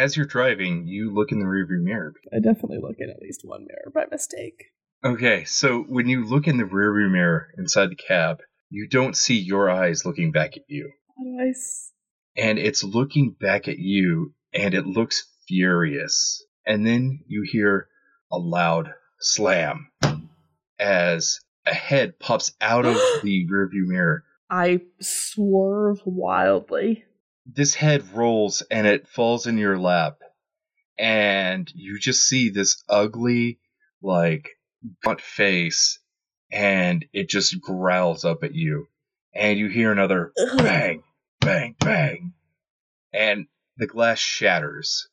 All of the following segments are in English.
As you're driving, you look in the rearview mirror. I definitely look in at least one mirror by mistake. Okay, so when you look in the rearview mirror inside the cab, you don't see your eyes looking back at you. Oh, I s- And it's looking back at you, and it looks furious. And then you hear a loud slam as a head pops out of the rearview mirror. I swerve wildly. This head rolls and it falls in your lap, and you just see this ugly, like, butt face, and it just growls up at you. And you hear another bang, bang, bang, and the glass shatters.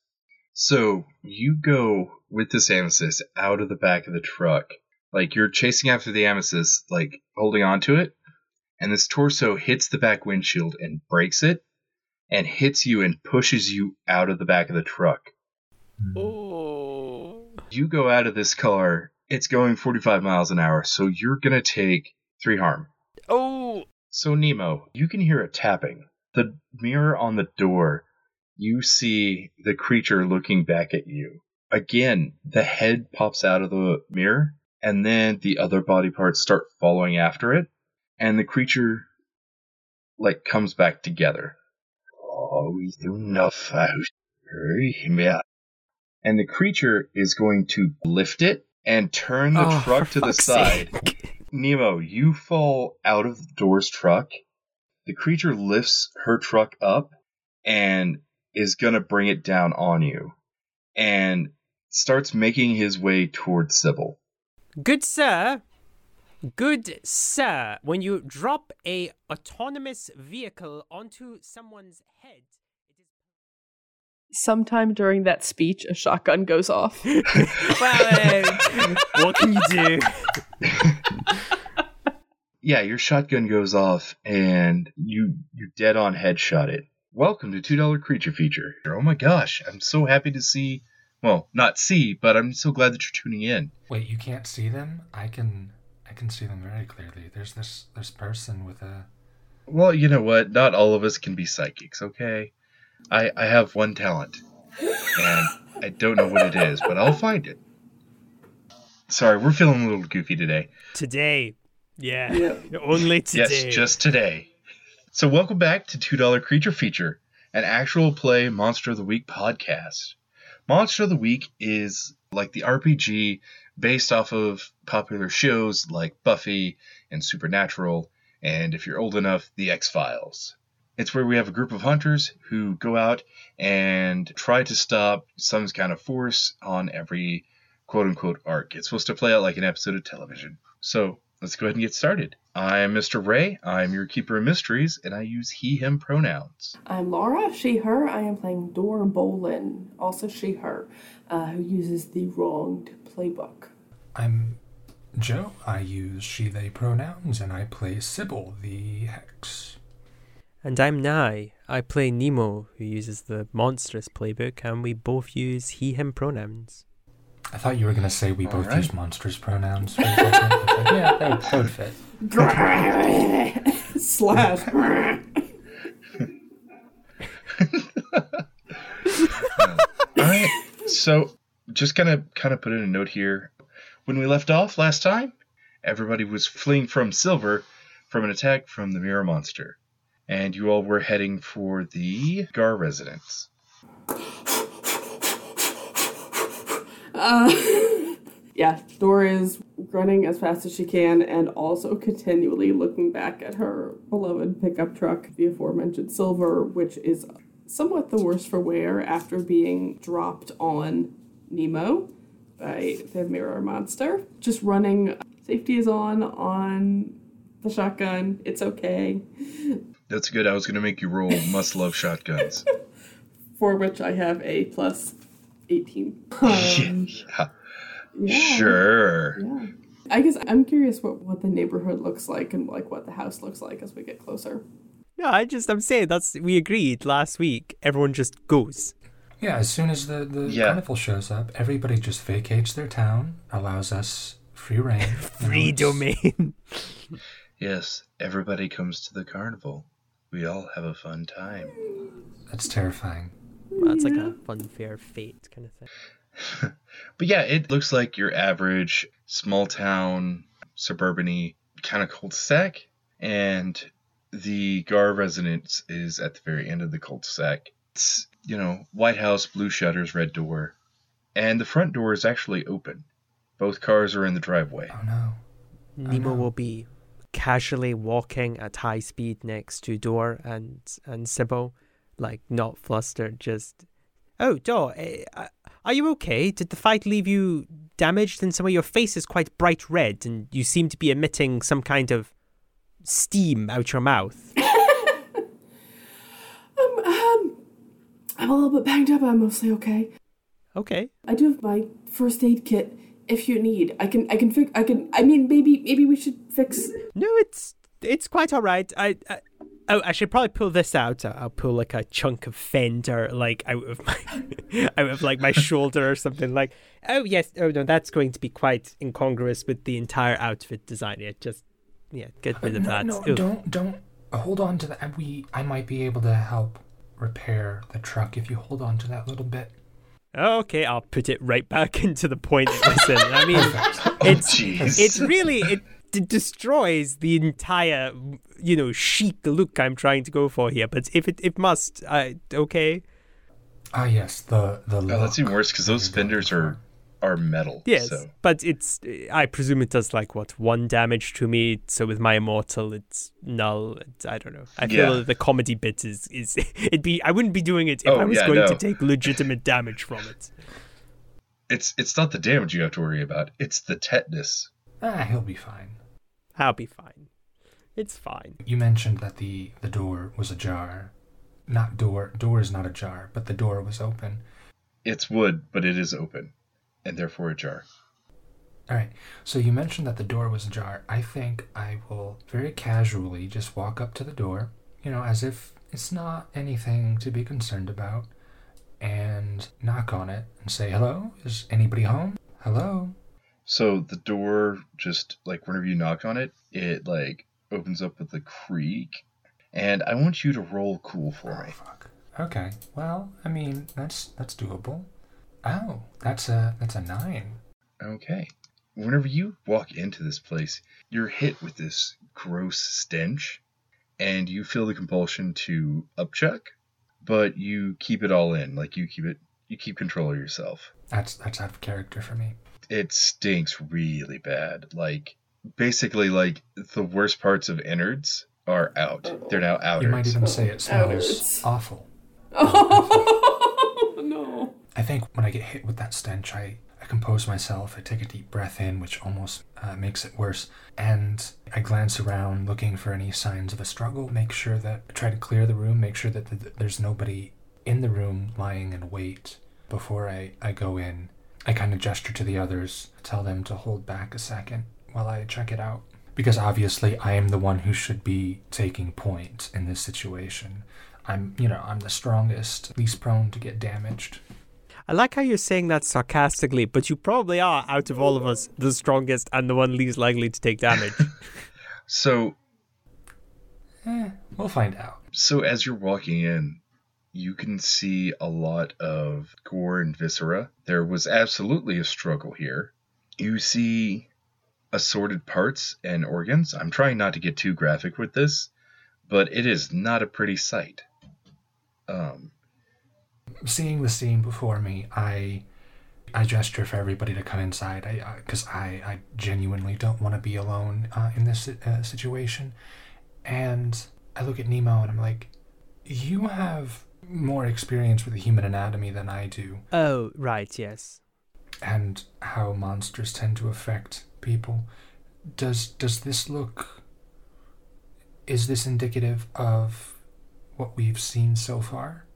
So you go with this amethyst out of the back of the truck. Like you're chasing after the amethyst, like holding onto it, and this torso hits the back windshield and breaks it, and hits you and pushes you out of the back of the truck. Hmm. Oh. You go out of this car, it's going 45 miles an hour, so you're gonna take three harm. Oh. So, Nemo, you can hear it tapping. The mirror on the door, you see the creature looking back at you. Again, the head pops out of the mirror, and then the other body parts start following after it, and the creature, like, comes back together. We do not fight. Yeah. And the creature is going to lift it and turn the Oh, truck to the side. Nemo, you fall out of the door's truck. The creature lifts her truck up and is gonna bring it down on you, and starts making his way towards Sibyl. Good sir. Good sir. When you drop a autonomous vehicle onto someone's head, it is Sometime during that speech, a shotgun goes off. well, uh, what can you do? Yeah, your shotgun goes off, and you you dead on headshot it. Welcome to two dollar creature feature. Oh my gosh, I'm so happy to see. Well, not see, but I'm so glad that you're tuning in. Wait, you can't see them? I can I can see them very clearly. There's this this person with a Well, you know what? Not all of us can be psychics, okay? I I have one talent, and I don't know what it is, but I'll find it. Sorry, we're feeling a little goofy today. Today. Yeah. Yeah. Only today. Yes, just today. So, welcome back to Two Dollar Creature Feature, an actual play Monster of the Week podcast. Monster of the Week is like the RPG based off of popular shows like Buffy and Supernatural, and if you're old enough, The X Files. It's where we have a group of hunters who go out and try to stop some kind of force on every quote unquote arc. It's supposed to play out like an episode of television. So let's go ahead and get started. I'm Mr. Ray. I'm your keeper of mysteries, and I use he, him pronouns. I'm Laura, she, her. I am playing Dora Bolen, also she, her, uh, who uses the wronged playbook. I'm Joe. I use she they pronouns and I play Sibyl, the hex. And I'm Nye. I play Nemo, who uses the monstrous playbook, and we both use he, him pronouns. I thought you were gonna say we All both right. use monstrous pronouns. for a second. It's like, yeah, that would, that would fit. Slash. All right. So, just gonna kind of put in a note here. When we left off last time, everybody was fleeing from Silver from an attack from the Mirror Monster, and you all were heading for the Garr residence. Uh, yeah, Dora is running as fast as she can and also continually looking back at her beloved pickup truck, the aforementioned Silver, which is somewhat the worse for wear after being dropped on Nemo by the mirror monster. Just running. Safety is on on the shotgun. It's okay. That's good. I was gonna make you roll must love shotguns. For which I have a plus 18. Um, yeah. yeah. Sure. Yeah. I guess I'm curious what, what the neighborhood looks like and like what the house looks like as we get closer. No, I just, I'm saying, that's, we agreed last week, everyone just goes. Yeah, as soon as the, the Yeah. carnival shows up, everybody just vacates their town, allows us free reign. you know, Free it's- domain. Yes, everybody comes to the carnival. We all have a fun time. That's terrifying. That's like Yeah. a unfair fate kind of thing. But yeah, it looks like your average small town, suburban kind of cul-de-sac. And the Garr residence is at the very end of the cul-de-sac. It's, you know, White House, blue shutters, red door. And the front door is actually open. Both cars are in the driveway. Oh no. Nemo no. will be casually walking at high speed next to Dor and and Sibyl, like not flustered, just. Oh, Dor, eh, uh, are you okay? Did the fight leave you damaged? And some of your face is quite bright red, and you seem to be emitting some kind of steam out your mouth. Um, um, I'm a little bit banged up. But I'm mostly okay. Okay. I do have my first aid kit. If you need, I can. I can fix. I can. I mean, maybe. Maybe we should fix. No, it's it's quite all right. I, I oh, I should probably pull this out. I'll I'll pull like a chunk of fender like out of my out of like my shoulder or something. Like, oh yes, oh no, that's going to be quite incongruous with the entire outfit design. Yeah, just yeah, get rid of no, that. no, Oof. don't don't hold on to that. We I might be able to help repair the truck if you hold on to that little bit. Okay, I'll put it right back into the point it was in. I mean, Oh, it's jeez. it's really it d- destroys the entire you know chic look I'm trying to go for here. But if it if must, I okay. Ah yes, the the. Oh, that's even worse because those fenders are are metal. Yes, So but it's. I presume it does like what one damage to me. So with my immortal, it's null. It's, I don't know. I feel Yeah. that the comedy bit is is it'd be. I wouldn't be doing it if Oh, I was yeah, going to take legitimate damage from it. it's it's not the damage you have to worry about. It's the tetanus. Ah, he'll be fine. I'll be fine. It's fine. You mentioned that the the door was ajar. Not door. Dor is not ajar, but the door was open. It's wood, but it is open, and therefore ajar. All right. So you mentioned that the door was ajar. I think I will very casually just walk up to the door, you know, as if it's not anything to be concerned about, and knock on it and say, "Hello, is anybody home? Hello." So the door just like whenever you knock on it, it like opens up with a creak. And I want you to roll cool for Oh me. fuck. Okay. Well, I mean, that's that's doable. Oh, that's a that's a nine. Okay. Whenever you walk into this place, you're hit with this gross stench, and you feel the compulsion to upchuck, but you keep it all in. Like you keep it, you keep control of yourself. That's that's out of character for me. It stinks really bad. Like basically, like the worst parts of innards are out. They're now outers. You might even say it smells Outwards. awful. Oh no! I think when I get hit with that stench, I, I compose myself. I take a deep breath in, which almost uh, makes it worse. And I glance around looking for any signs of a struggle, make sure that, try to clear the room, make sure that th- there's nobody in the room lying in wait before I, I go in. I kind of gesture to the others, tell them to hold back a second while I check it out. Because obviously, I am the one who should be taking point in this situation. I'm, you know, I'm the strongest, least prone to get damaged. I like how you're saying that sarcastically, but you probably are, out of all of us, the strongest and the one least likely to take damage. So, Eh, we'll find out. so as you're walking in, you can see a lot of gore and viscera. There was absolutely a struggle here. You see assorted parts and organs. I'm trying not to get too graphic with this, but it is not a pretty sight. Um, Seeing the scene before me, I I gesture for everybody to come inside. I because I, I genuinely don't want to be alone uh, in this uh, situation, and I look at Nemo and I'm like, you have more experience with the human anatomy than I do, oh, right, yes. and how monsters tend to affect people. Does does this look? Is this indicative of what we've seen so far?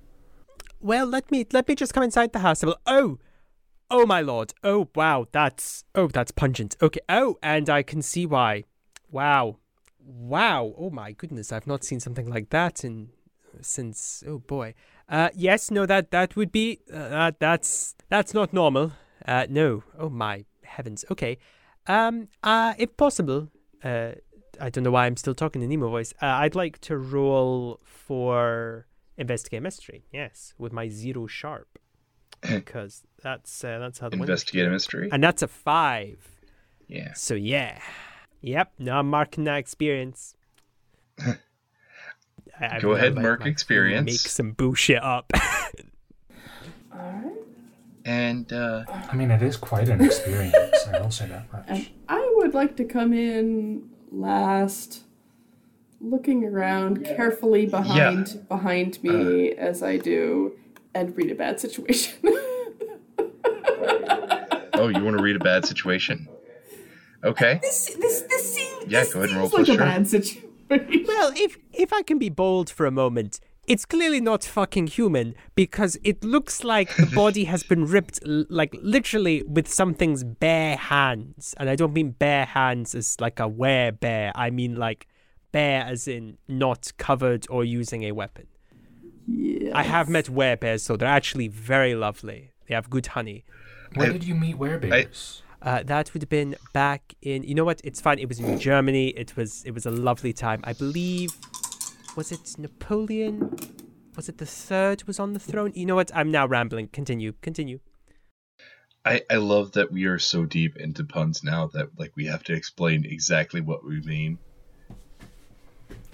Well, let me let me just come inside the house. Well, oh, oh my lord. Oh wow, that's oh that's pungent. Okay. Oh, and I can see why. Wow, wow. Oh my goodness, I've not seen something like that in since. Oh boy. Uh, yes, no, that that would be uh, that that's that's not normal. Uh, no. Oh my heavens. Okay. Um. Uh, if possible. Uh, I don't know why I'm still talking in Nemo voice. Uh, I'd like to roll for Investigate mystery. Yes, with my zero sharp. because that's uh, that's how the wind Investigate a mystery. And that's a five. Yeah. So yeah, yep. Now I'm marking that experience. I- I've Go ahead, never, mark like, experience. Make some bullshit up. Alright. And uh, I mean, it is quite an experience. I will say that much. And I would like to come in last, looking around carefully behind uh, behind me uh, as I do, and read a bad situation. oh, you want to read a bad situation? Okay. this this this seems Yeah, this go ahead and roll seems like a sure. bad situation. well, if if I can be bold for a moment, it's clearly not fucking human because it looks like the body has been ripped, like literally with something's bare hands, and I don't mean bare hands as like a wear bear. I mean like bare as in not covered or using a weapon. Yeah. I have met werebears, so they're actually very lovely. They have good honey. Where I- did you meet werebears? Uh, that would have been back in. You know what? It's fine. It was in Germany. It was. It was a lovely time. I believe. Was it Napoleon? Was it the third was on the throne? You know what? I'm now rambling. Continue. Continue. I, I love that we are so deep into puns now that like we have to explain exactly what we mean.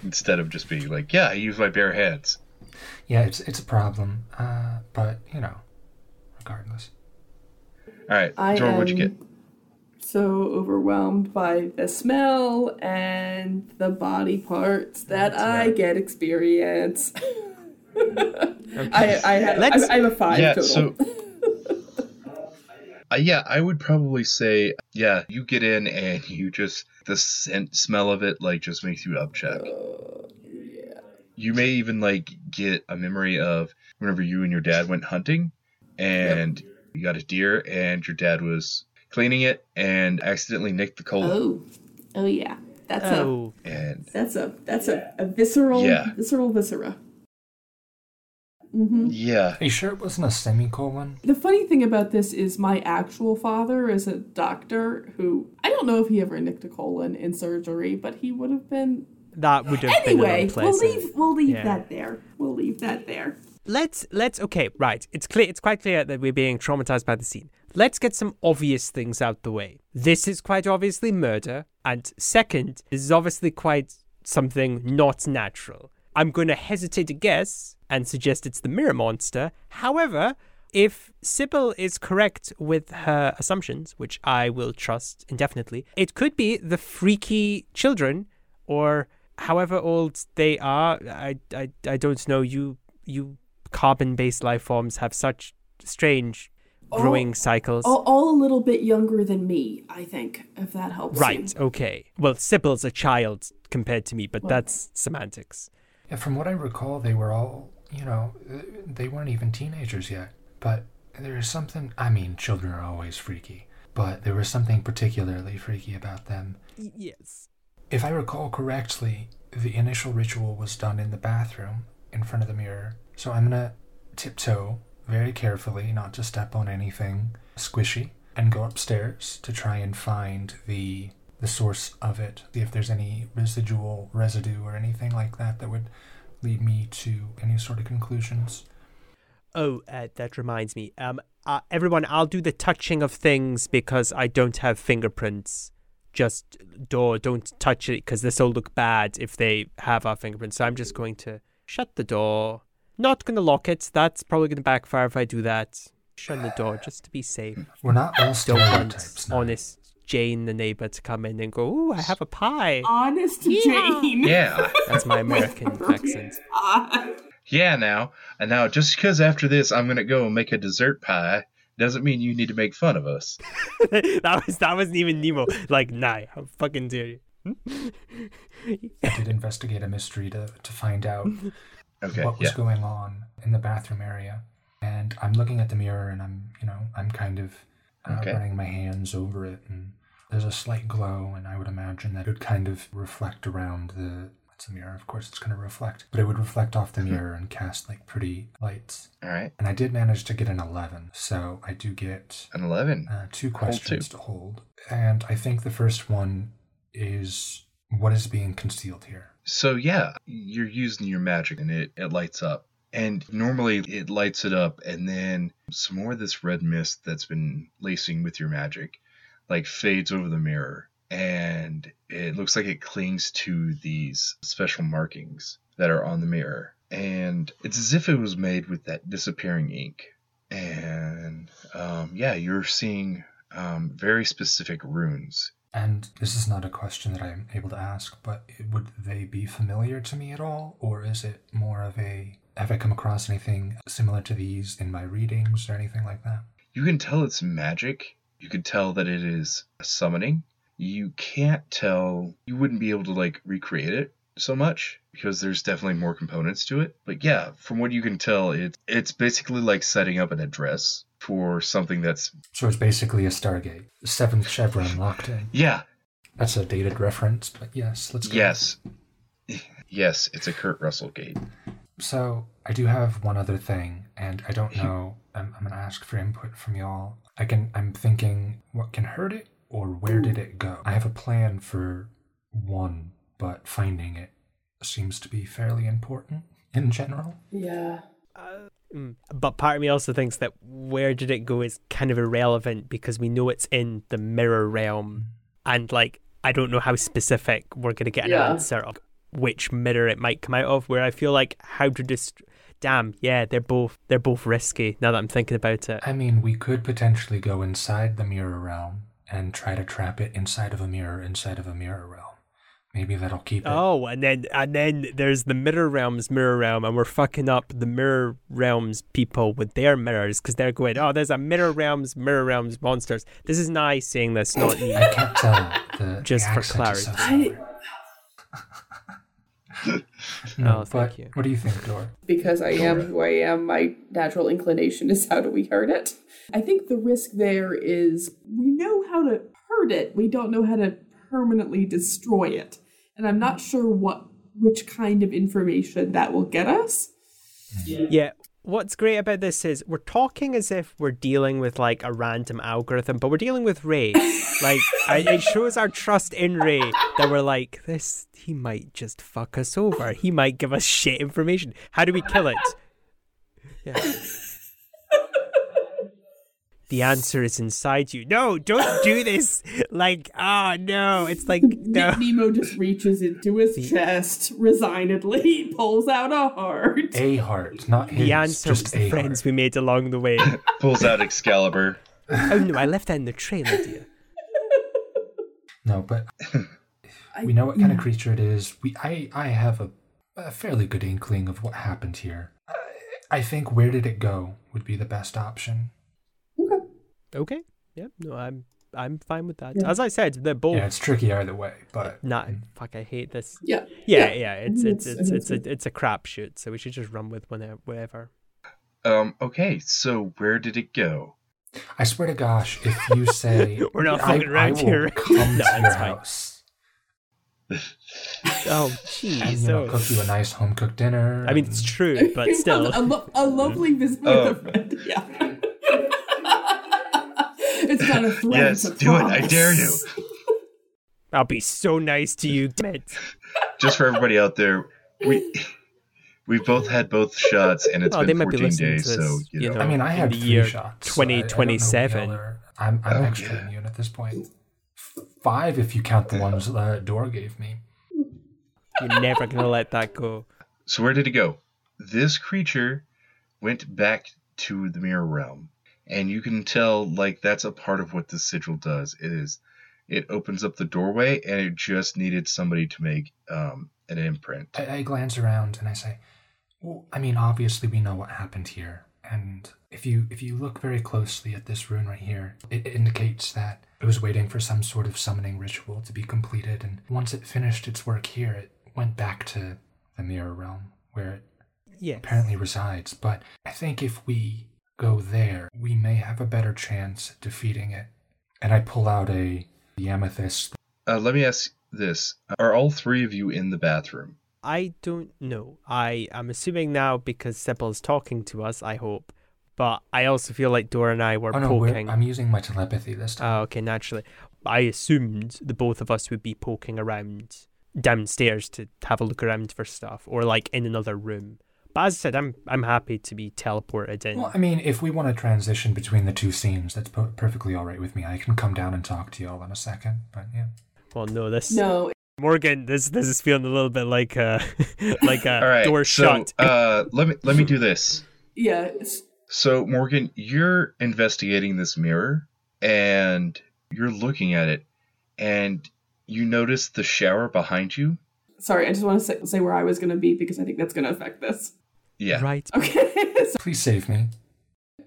Instead of just being like, yeah, I use my bare hands. Yeah, it's it's a problem. Uh, but you know, regardless. All right, I Jordan, what'd you am get? so overwhelmed by the smell and the body parts that I get experience. I I have Let's- I, I have a five Yeah, total. so uh, yeah, I would probably say yeah, you get in and you just the scent smell of it like just makes you upchuck. Uh, yeah. You may even like get a memory of whenever you and your dad went hunting and you got a deer and your dad was cleaning it and accidentally nicked the cola Oh, oh yeah. That's Oh, a and that's a that's a, a visceral Yeah. visceral viscera. Hmm yeah, Are you sure it wasn't a semicolon? The funny thing about this is my actual father is a doctor who I don't know if he ever nicked a colon in surgery, but he would have been that would have been anyway. been We'll leave we'll leave Yeah. that there. We'll leave that there. let's let's okay right it's clear it's quite clear that we're being traumatized by the scene let's get some obvious things out the way this is quite obviously murder and second this is obviously quite something not natural i'm going to hesitate to guess and suggest it's the mirror monster however if Sibyl is correct with her assumptions, which I will trust indefinitely, it could be the freaky children or however old they are. I, I, I don't know. You you carbon based life forms have such strange growing cycles. All, all a little bit younger than me, I think, if that helps. right, You. okay. Well, Sibyl's a child compared to me, but that's semantics. Yeah, from what I recall, they were all, you know, they weren't even teenagers yet. But there's something, I mean, children are always freaky, but there was something particularly freaky about them. Yes. If I recall correctly, the initial ritual was done in the bathroom in front of the mirror. So I'm gonna tiptoe very carefully, not to step on anything squishy, and go upstairs to try and find the the source of it. If there's any residual residue or anything like that that would lead me to any sort of conclusions. Oh, uh, that reminds me. Um, uh, everyone, I'll do the touching of things because I don't have fingerprints. Just Dor, don't touch it because this will look bad if they have our fingerprints. So I'm just going to shut the door. Not going to lock it. That's probably going to backfire if I do that. Shut the door just to be safe. We're not all stereotypes. honest Jane, the neighbor, to come in and go, "Ooh, I have a pie." Honest Yeah. Jane. yeah, That's my American accent. Ah. yeah. Now and now, just because after this I'm gonna go and make a dessert pie doesn't mean you need to make fun of us. that was that wasn't even Nemo. Like, nah, how fucking dare you? I did investigate a mystery to, to find out Okay, what was yeah. going on in the bathroom area. And I'm looking at the mirror and I'm, you know, I'm kind of uh, Okay. running my hands over it and there's a slight glow and I would imagine that it would kind of reflect around the it's a mirror, of course it's going to reflect, but it would reflect off the mirror and cast like pretty lights. All right, And I did manage to get an 11, so I do get an eleven. uh, two two. questions to hold. And I think the first one is what is being concealed here? So yeah, you're using your magic and it, it lights up. and normally it lights it up, and then some more of this red mist that's been lacing with your magic, like fades over the mirror, and it looks like it clings to these special markings that are on the mirror, and it's as if it was made with that disappearing ink. And um, yeah, you're seeing um, very specific runes. And this is not a question that I'm able to ask, but would they be familiar to me at all? Or is it more of a have I come across anything similar to these in my readings or anything like that? You can tell it's magic. You can tell that it is a summoning. You can't tell, you wouldn't be able to like recreate it so much because there's definitely more components to it. But yeah, from what you can tell, it's it's basically like setting up an address for something that's So it's basically a Stargate. Seventh Chevron locked in. yeah, That's a dated reference, but yes, let's go. yes. Yes, it's a Kurt Russell gate. So I do have one other thing, and I don't know. I'm, I'm gonna ask for input from y'all. I can. I'm thinking, what can hurt it, or where did it go? I have a plan for one, but finding it seems to be fairly important in general. Yeah. Mm. But part of me also thinks that where did it go is kind of irrelevant because we know it's in the mirror realm, and like I don't know how specific we're gonna get an Yeah. answer of which mirror it might come out of. Where I feel like how to just damn yeah they're both they're both risky now that I'm thinking about it. I mean, we could potentially go inside the mirror realm and try to trap it inside of a mirror inside of a mirror realm. Maybe that'll keep it. Oh, and then and then there's the mirror realms mirror realm, and we're fucking up the mirror realms people with their mirrors because they're going, oh, there's a mirror realms mirror realms monsters. This is nice seeing this, not you. I can't tell. The, Just the for accent is so clarity. similar. no, Oh, thank you. what do you think, Dor? because I am who I am, my natural inclination is how do we hurt it? I think the risk there is we know how to hurt it, we don't know how to permanently destroy it. And I'm not sure what which kind of information that will get us. Yeah. What's great about this is we're talking as if we're dealing with like a random algorithm, but we're dealing with Ray. like, I, it shows our trust in Ray that we're like, this, he might just fuck us over. He might give us shit information. How do we kill it? Yeah. The answer is inside you. No, don't do this. Like, oh no. It's like, no. Nick Nemo just reaches into his chest resignedly, pulls out a heart. A heart, not his. The answer was just the friends heart. we made along the way. Pulls out Excalibur. oh no, I left that in the trailer, dear. No, but we know what kind of creature it is. We, I, I have a, a fairly good inkling of what happened here. I, I think where did it go would be the best option. Okay. Okay. Yeah. No, I'm I'm fine with that. Yeah. As I said, they're both Yeah, it's tricky either way, but not fuck. I hate this. Yeah. Yeah, yeah. It's it's It's- it's it's it's a, it's a crapshoot. So we should just run with whatever. Um, okay, so where did it go? I swear to gosh, if you say We're not I, fucking I around will here. come No, to your fine. house Oh, jeez. and you know oh. cook you a nice home cooked dinner. I mean, and- it's true, but still. a, lo- a lovely visit with Oh. a friend. Yeah. It's not a threat. Yes, it's a do it. I dare you. I'll be so nice to you, damn it. Just for everybody out there, we we've both had both shots, and it's Oh, they been might be 14 days. this, so you you know, know. I mean, I had the three year shots. so I- I don't know what 2027. y'all are- I'm, I'm Oh, extra yeah. immune at this point. Five if you count the ones that Dora gave me. You're never gonna let that go. So where did it go? This creature went back to the mirror realm, and you can tell like that's a part of what the sigil does. It is, it opens up the doorway, and it just needed somebody to make um, an imprint. I, I glance around and I say, "Well, I mean, obviously we know what happened here, and if you if you look very closely at this rune right here, it, it indicates that it was waiting for some sort of summoning ritual to be completed, and once it finished its work here, it went back to the mirror realm where it Yeah. apparently resides. But I think if we go there, we may have a better chance defeating it. And I pull out a the amethyst. Uh, let me ask this: Are all three of you in the bathroom? I don't know. I am assuming now because Sibyl's talking to us, I hope. But I also feel like Dora and I were Oh no, we're, poking. I'm using my telepathy this time. Oh, okay, naturally. I assumed the both of us would be poking around downstairs to have a look around for stuff or like in another room. But as I said, I'm I'm happy to be teleported in. Well, I mean, if we want to transition between the two scenes, that's per- perfectly all right with me. I can come down and talk to y'all in a second. But yeah. well, no, this No, Morgan, this this is feeling a little bit like a like a All right. door so, shut. uh, let me let me do this. yeah, it's, So, Morgan, you're investigating this mirror and you're looking at it, and you notice the shower behind you. sorry. I just want to say, say where I was going to be because I think that's going to affect this. Yeah. Right. Okay. so, Please save me.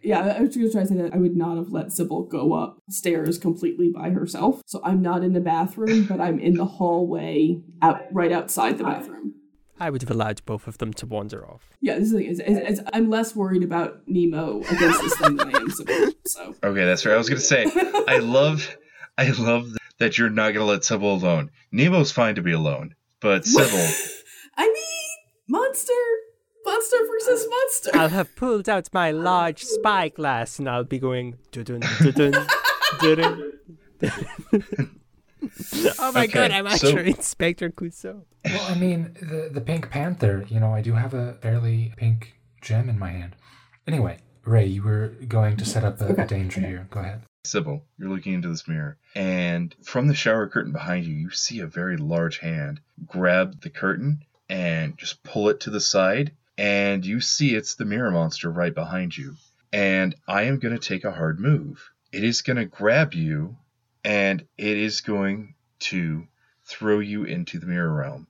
yeah, I was going to try to say that I would not have let Sibyl go up stairs completely by herself. So I'm not in the bathroom, but I'm in the hallway out right outside the bathroom. I would have allowed both of them to wander off. Yeah, this is the thing. Is, is, is I'm less worried about Nemo against this thing than I am Sibyl. So Okay, that's right. I was gonna say, I love, I love that you're not gonna let Sibyl alone. Nemo's fine to be alone, but Sibyl, I mean, monster, monster versus monster. I'll have pulled out my large spyglass and I'll be going dun dun dun dun. Oh my Okay, god, I'm so- actually Inspector Clouseau. Well, I mean, the the Pink Panther. You know, I do have a fairly pink gem in my hand. Anyway, Ray, you were going to set up a, a danger here. Go ahead. Sibyl, you're looking into this mirror, and from the shower curtain behind you, you see a very large hand grab the curtain and just pull it to the side, and you see it's the mirror monster right behind you. And I am going to take a hard move. It is going to grab you, and it is going to throw you into the mirror realm.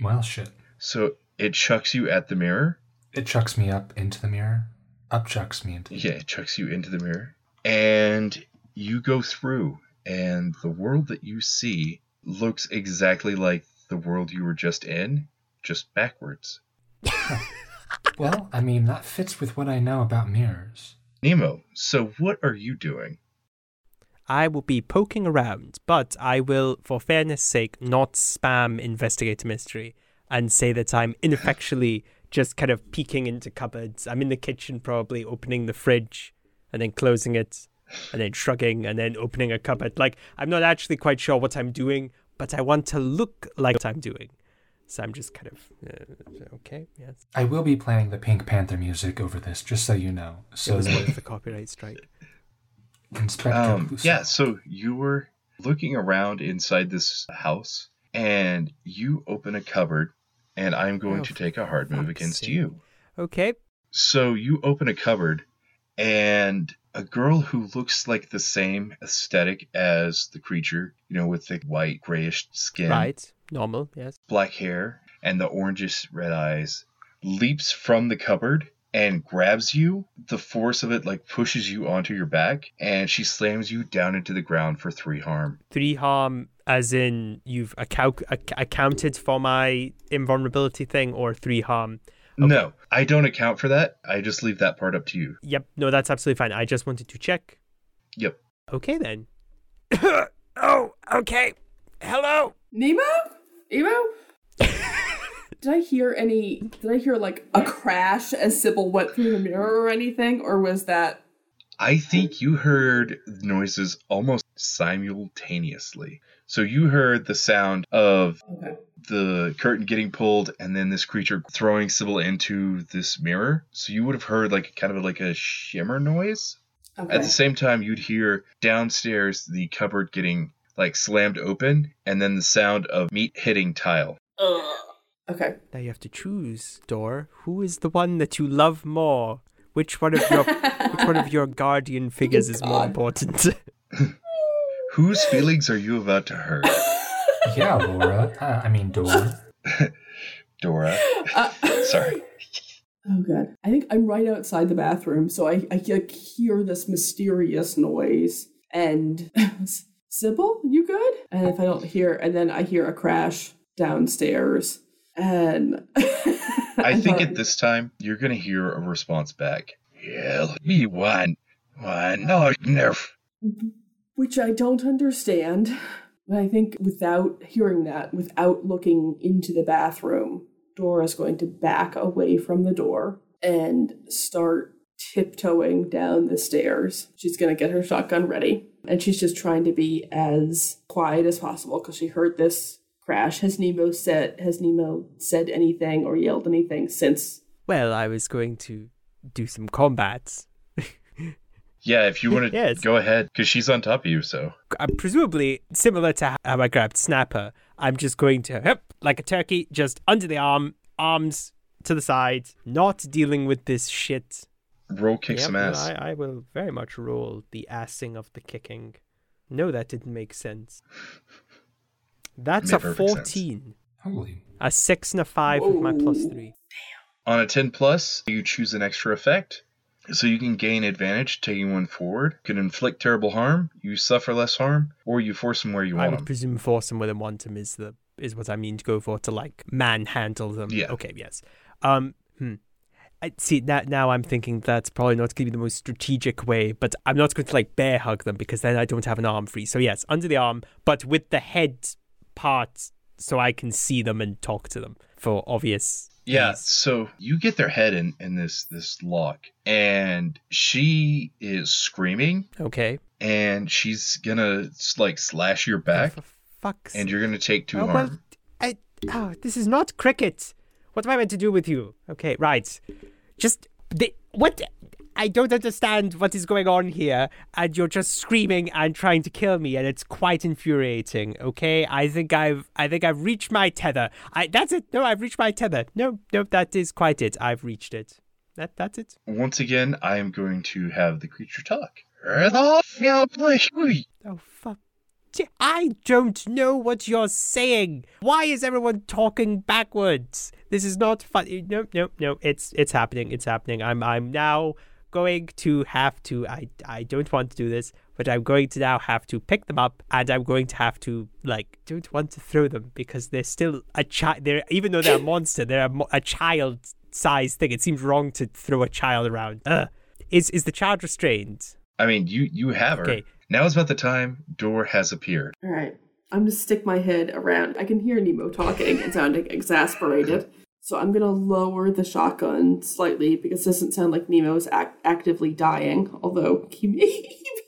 Well, shit. So it chucks you at the mirror. It chucks me up into the mirror. Up chucks me into. Yeah, it chucks you into the mirror. And you go through, and the world that you see looks exactly like the world you were just in, just backwards. Well, I mean, that fits with what I know about mirrors. Nemo, so what are you doing? I will be poking around, but I will, for fairness sake, not spam investigator mystery and say that I'm ineffectually just kind of peeking into cupboards. I'm in the kitchen, probably opening the fridge and then closing it and then shrugging and then opening a cupboard. Like, I'm not actually quite sure what I'm doing, but I want to look like what I'm doing. So I'm just kind of, uh, okay, yes. I will be playing the Pink Panther music over this, just so you know. It So was that worth the copyright strike. Inspector Um, yeah, so you were looking around inside this house, and you open a cupboard, and I'm going Oh, to take a hard move against sake. you. Okay, So you open a cupboard, and a girl who looks like the same aesthetic as the creature, you know, with the white grayish skin, right, normal, yes. black hair, and the orangish red eyes, leaps from the cupboard and grabs you. The force of it like pushes you onto your back, and she slams you down into the ground for three harm. three harm as in you've account- ac- accounted for my invulnerability thing or three harm No, I don't account for that. I just leave that part up to you. yep no that's absolutely fine i just wanted to check Yep. okay then oh okay hello Nemo? Nemo? did I hear any? Did I hear like a crash as Sibyl went through the mirror or anything, or was that? I think you heard noises almost simultaneously. So you heard the sound of Okay. the curtain getting pulled and then this creature throwing Sibyl into this mirror. So you would have heard like kind of like a shimmer noise. Okay. At the same time, you'd hear downstairs the cupboard getting like slammed open and then the sound of meat hitting tile. okay. now you have to choose Dor. who is the one that you love more which one of your which one of your guardian figures is more important Whose feelings are you about to hurt? yeah, Laura. Uh, I mean, Dora. Dora. Uh, Sorry. Oh god. I think I'm right outside the bathroom, so I, I like, hear this mysterious noise and Sibyl, you good? And if I don't hear and then I hear a crash downstairs. And I think at this time you're gonna hear a response back. Yeah, me one. One no nerf. Which I don't understand. But I think without hearing that, without looking into the bathroom, Dora's going to back away from the door and start tiptoeing down the stairs. She's going to get her shotgun ready. And she's just trying to be as quiet as possible because she heard this crash. Has Nemo said has Nemo said anything or yelled anything since Well, I was going to do some combats. Yeah, if you want to Yes. go ahead, because she's on top of you. So Uh, presumably similar to how I grabbed Snapper. I'm just going to, hup, like a turkey, just under the arm, arms to the side, not dealing with this shit. roll kick Yep, some ass. I, I will very much roll the assing of the kicking. No, that didn't make sense. That's a 14. Holy. A 6 and a 5 with my plus Whoa. 3. On a 10 plus, you choose an extra effect. So you can gain advantage taking one forward, you can inflict terrible harm, you suffer less harm, or you force them where you want I would them. presume force them where they want them is the is what I mean to go for to like manhandle them. Yeah. Okay. Yes. Um. Hmm. I see now. Now I'm thinking that's probably not going to be the most strategic way, but I'm not going to like bear hug them because then I don't have an arm free. So yes, under the arm, but with the head part, so I can see them and talk to them for obvious. Yeah, ease. so you get their head in, in this this lock, and she is screaming, Okay. and she's gonna like slash your back, oh, For fuck's and you're gonna take two Oh, harm. well, I, oh, this is not cricket. What am I meant to do with you? Okay, right. Just the, what? I don't understand what is going on here, and you're just screaming and trying to kill me, and it's quite infuriating. Okay, I think I've, I think I've reached my tether. I, that's it. No, I've reached my tether. No, no, that is quite it. I've reached it. That, that's it. Once again, I am going to have the creature talk. Oh fuck. I don't know what you're saying. Why is everyone talking backwards? This is not fun. No, no, no. It's it's happening. It's happening. I'm I'm now going to have to. I I don't want to do this, but I'm going to now have to pick them up, and I'm going to have to like don't want to throw them because they're still a child. They're even though they're a monster, they're a, mo- a child-sized thing. It seems wrong to throw a child around. Ugh. Is is the child restrained? I mean, you you have her. Okay. Now is about the time Dor has appeared. All right. I'm going to stick my head around. I can hear Nemo talking and sounding exasperated. So I'm going to lower the shotgun slightly because it doesn't sound like Nemo's ac- actively dying, although he may,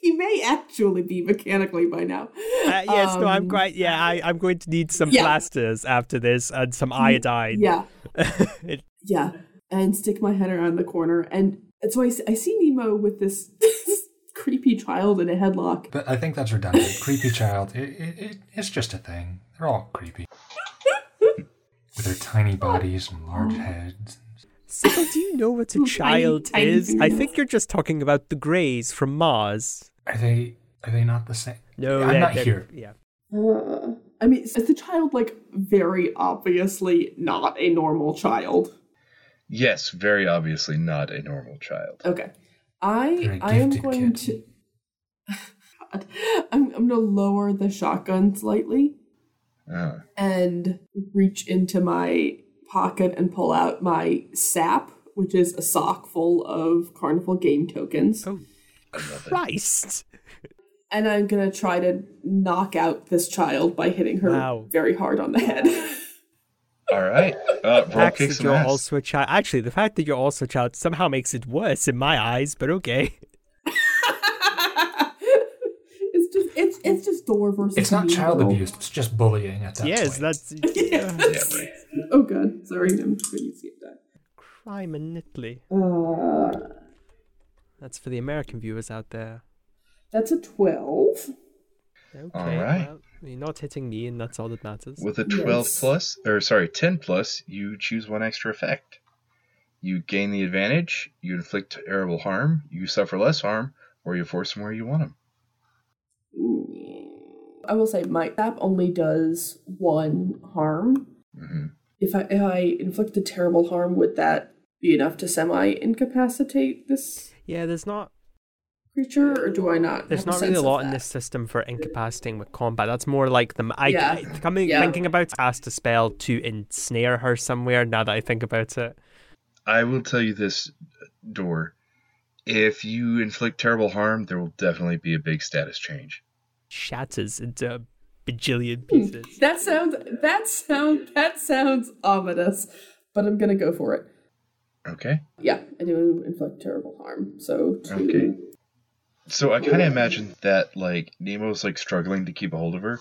he may actually be mechanically by now. Uh, yes, no, I'm Um, quite. Yeah, I, I'm going to need some Yeah. plasters after this and some iodine. Yeah, It- yeah. And stick my head around the corner. And, and so I see Nemo with this, this creepy child in a headlock. But I think that's redundant. creepy child. It, it, it, it's just a thing. They're all creepy. With their tiny bodies and large heads. Sibyl, do you know what a child tiny is? I think you're just talking about the Greys from Mars. Are they are they not the same? No, I'm they're- not they're- here. Yeah. Uh, I mean, is the child like very obviously not a normal child? Yes, very obviously not a normal child. Okay. I You're a I am going kid. to God. I'm I'm gonna lower the shotgun slightly Uh, and reach into my pocket and pull out my sap, which is a sock full of carnival game tokens. Oh, I love it. Christ. And I'm gonna try to knock out this child by hitting her Wow. very hard on the head. All right. Uh, roll fact kick that some you're ass. also a child. Actually, the fact that you're also a child somehow makes it worse in my eyes, but okay. it's just it's it's just Dor versus. It's not mean child girl. abuse. It's just bullying at that yes, point. that's. Yeah, right. Oh god, sorry, I'm going to see that. Crime in Italy. Uh, That's for the American viewers out there. that's a twelve. Okay, right. well, you're not hitting me, and that's all that matters. With a 12 Yes. plus, or sorry, 10 plus, you choose one extra effect. You gain the advantage, you inflict terrible harm, you suffer less harm, or you force them where you want them. I will say my app only does one harm. hmm If I if I inflict a terrible harm, would that be enough to semi incapacitate this Yeah, there's not creature, or do I not? There's have a not really a sense of lot in this system for incapacitating with combat. That's more like the I, Yeah. I coming Yeah. thinking about cast a spell to ensnare her somewhere. Now that I think about it, I will tell you this, Dor. If you inflict terrible harm, there will definitely be a big status change. shatters into a bajillion Hmm. pieces. That sounds that sound that sounds ominous, but I'm gonna go for it. Okay? Yeah, I do inflict terrible harm. So two. Okay. So I kind of imagine that, like, Nemo's, like, struggling to keep a hold of her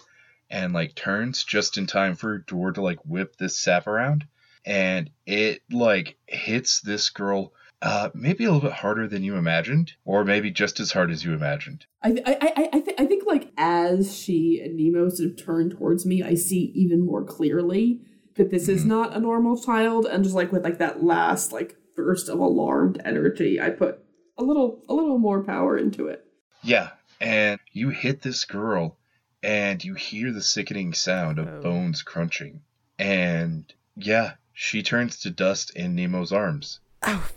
and, like, turns just in time for Dor to, like, whip this sap around. and it like hits this girl uh, maybe a little bit harder than you imagined, or maybe just as hard as you imagined. I I I I, th- I think like as she and Nemo sort of turn towards me, I see even more clearly that this is Mhm. not a normal child, and just like with like that last like burst of alarmed energy, I put a little a little more power into it. Yeah, and you hit this girl, and you hear the sickening sound of Oh. bones crunching, and yeah, she turns to dust in Nemo's arms, Oh,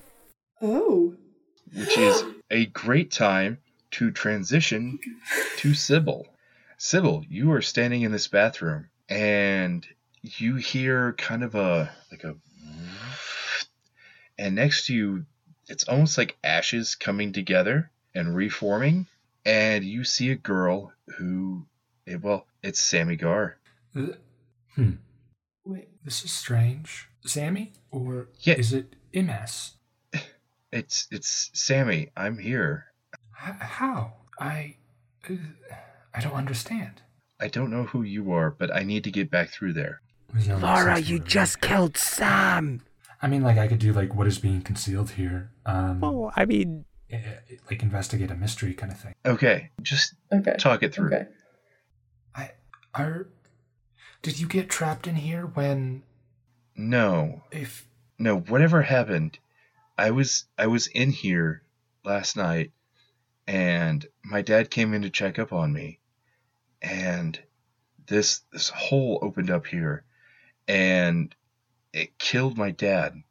Oh, which is a great time to transition oh to Sibyl. Sibyl, you are standing in this bathroom, and you hear kind of a like a, and next to you, it's almost like ashes coming together and reforming, and you see a girl who, eh, well, it's Sammy Garr. Hmm. wait. This is strange. Sammy? Or Yeah. is it MS? It's it's Sammy. I'm here. H- how? I. Uh, I don't understand. I don't know who you are, but I need to get back through there. There's no Laura, you just killed Sam. I mean, like, I could do, like, what is being concealed here. Um, Oh, I mean, eh, eh, like, investigate a mystery kind of thing. Okay, just Okay. talk it through. Okay. I. Are. Did you get trapped in here when. No, If. no, whatever happened, I was I was in here last night and my dad came in to check up on me and this this hole opened up here and it killed my dad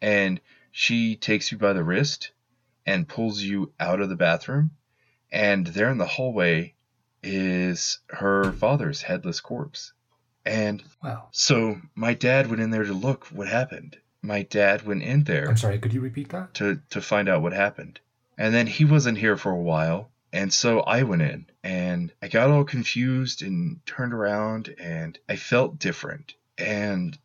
and she takes you by the wrist and pulls you out of the bathroom and there in the hallway is her father's headless corpse and Well. so my dad went in there to look what happened. My dad went in there I'm sorry, could you repeat that? to to find out what happened. And then he wasn't here for a while, and so I went in and I got all confused and turned around and I felt different. And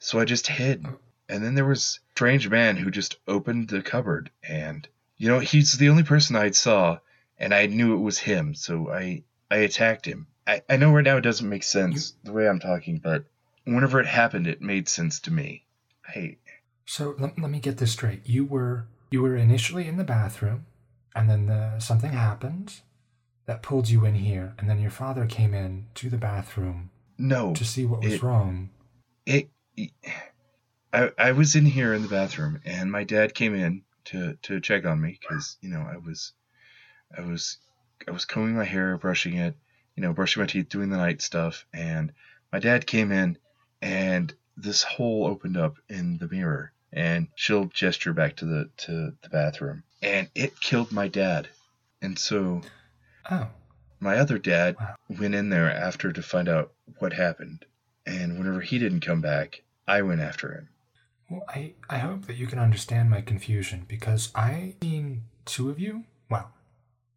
so I just hid. And then there was strange man who just opened the cupboard and you know, he's the only person I saw and I knew it was him, so I I attacked him. I, I know right now it doesn't make sense the way I'm talking, but whenever it happened it made sense to me. I So let, let me get this straight. You were you were initially in the bathroom, and then the, something happened that pulled you in here, and then your father came in to the bathroom no to see what was it- wrong. it, I, I was in here in the bathroom and my dad came in to, to check on me because you know I was I was I was combing my hair brushing it you know brushing my teeth doing the night stuff and my dad came in and this hole opened up in the mirror and she'll gesture back to the to the bathroom and it killed my dad. And so Oh, my other dad Wow. went in there after to find out what happened and whenever he didn't come back I went after him well, I I hope that you can understand my confusion because I seen two of you. Well,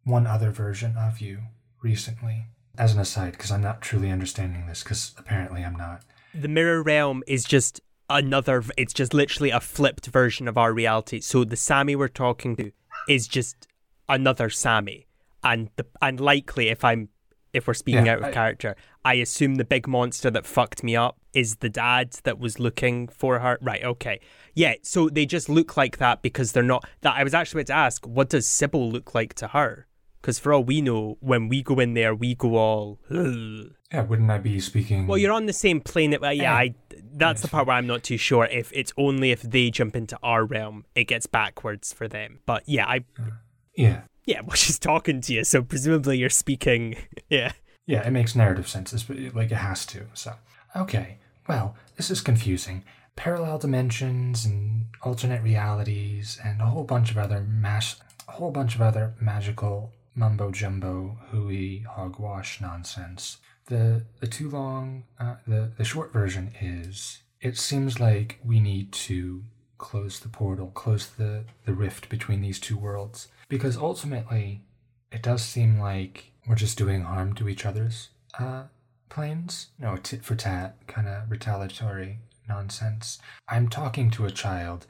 one other version of you recently. As an aside, because I'm not truly understanding this, because apparently I'm not. the mirror realm is just another. It's just literally a flipped version of our reality. So the Sammy we're talking to is just another Sammy, and the and likely if I'm if we're speaking Yeah, out of I- character, I assume the big monster that fucked me up is the dad that was looking for her. Right? Okay. Yeah. So they just look like that because they're not. That I was actually about to ask, what does Sibyl look like to her? Because for all we know, when we go in there, we go all. "Ugh." Yeah, wouldn't I be speaking? Well, you're on the same plane. That, well, yeah, I, that's the part where I'm not too sure if it's only if they jump into our realm, it gets backwards for them. But yeah, I, uh, Yeah, yeah, well, she's talking to you, so presumably you're speaking. Yeah. Yeah, it makes narrative sense. It's, like it has to. So, okay. Well, this is confusing. Parallel dimensions and alternate realities and a whole bunch of other mash, a whole bunch of other magical mumbo jumbo, hooey hogwash nonsense. The the too long, uh, the the short version is. It seems like we need to close the portal, close the the rift between these two worlds, because ultimately it does seem like we're just doing harm to each other's uh, planes. No, tit for tat, kind of retaliatory nonsense. I'm talking to a child,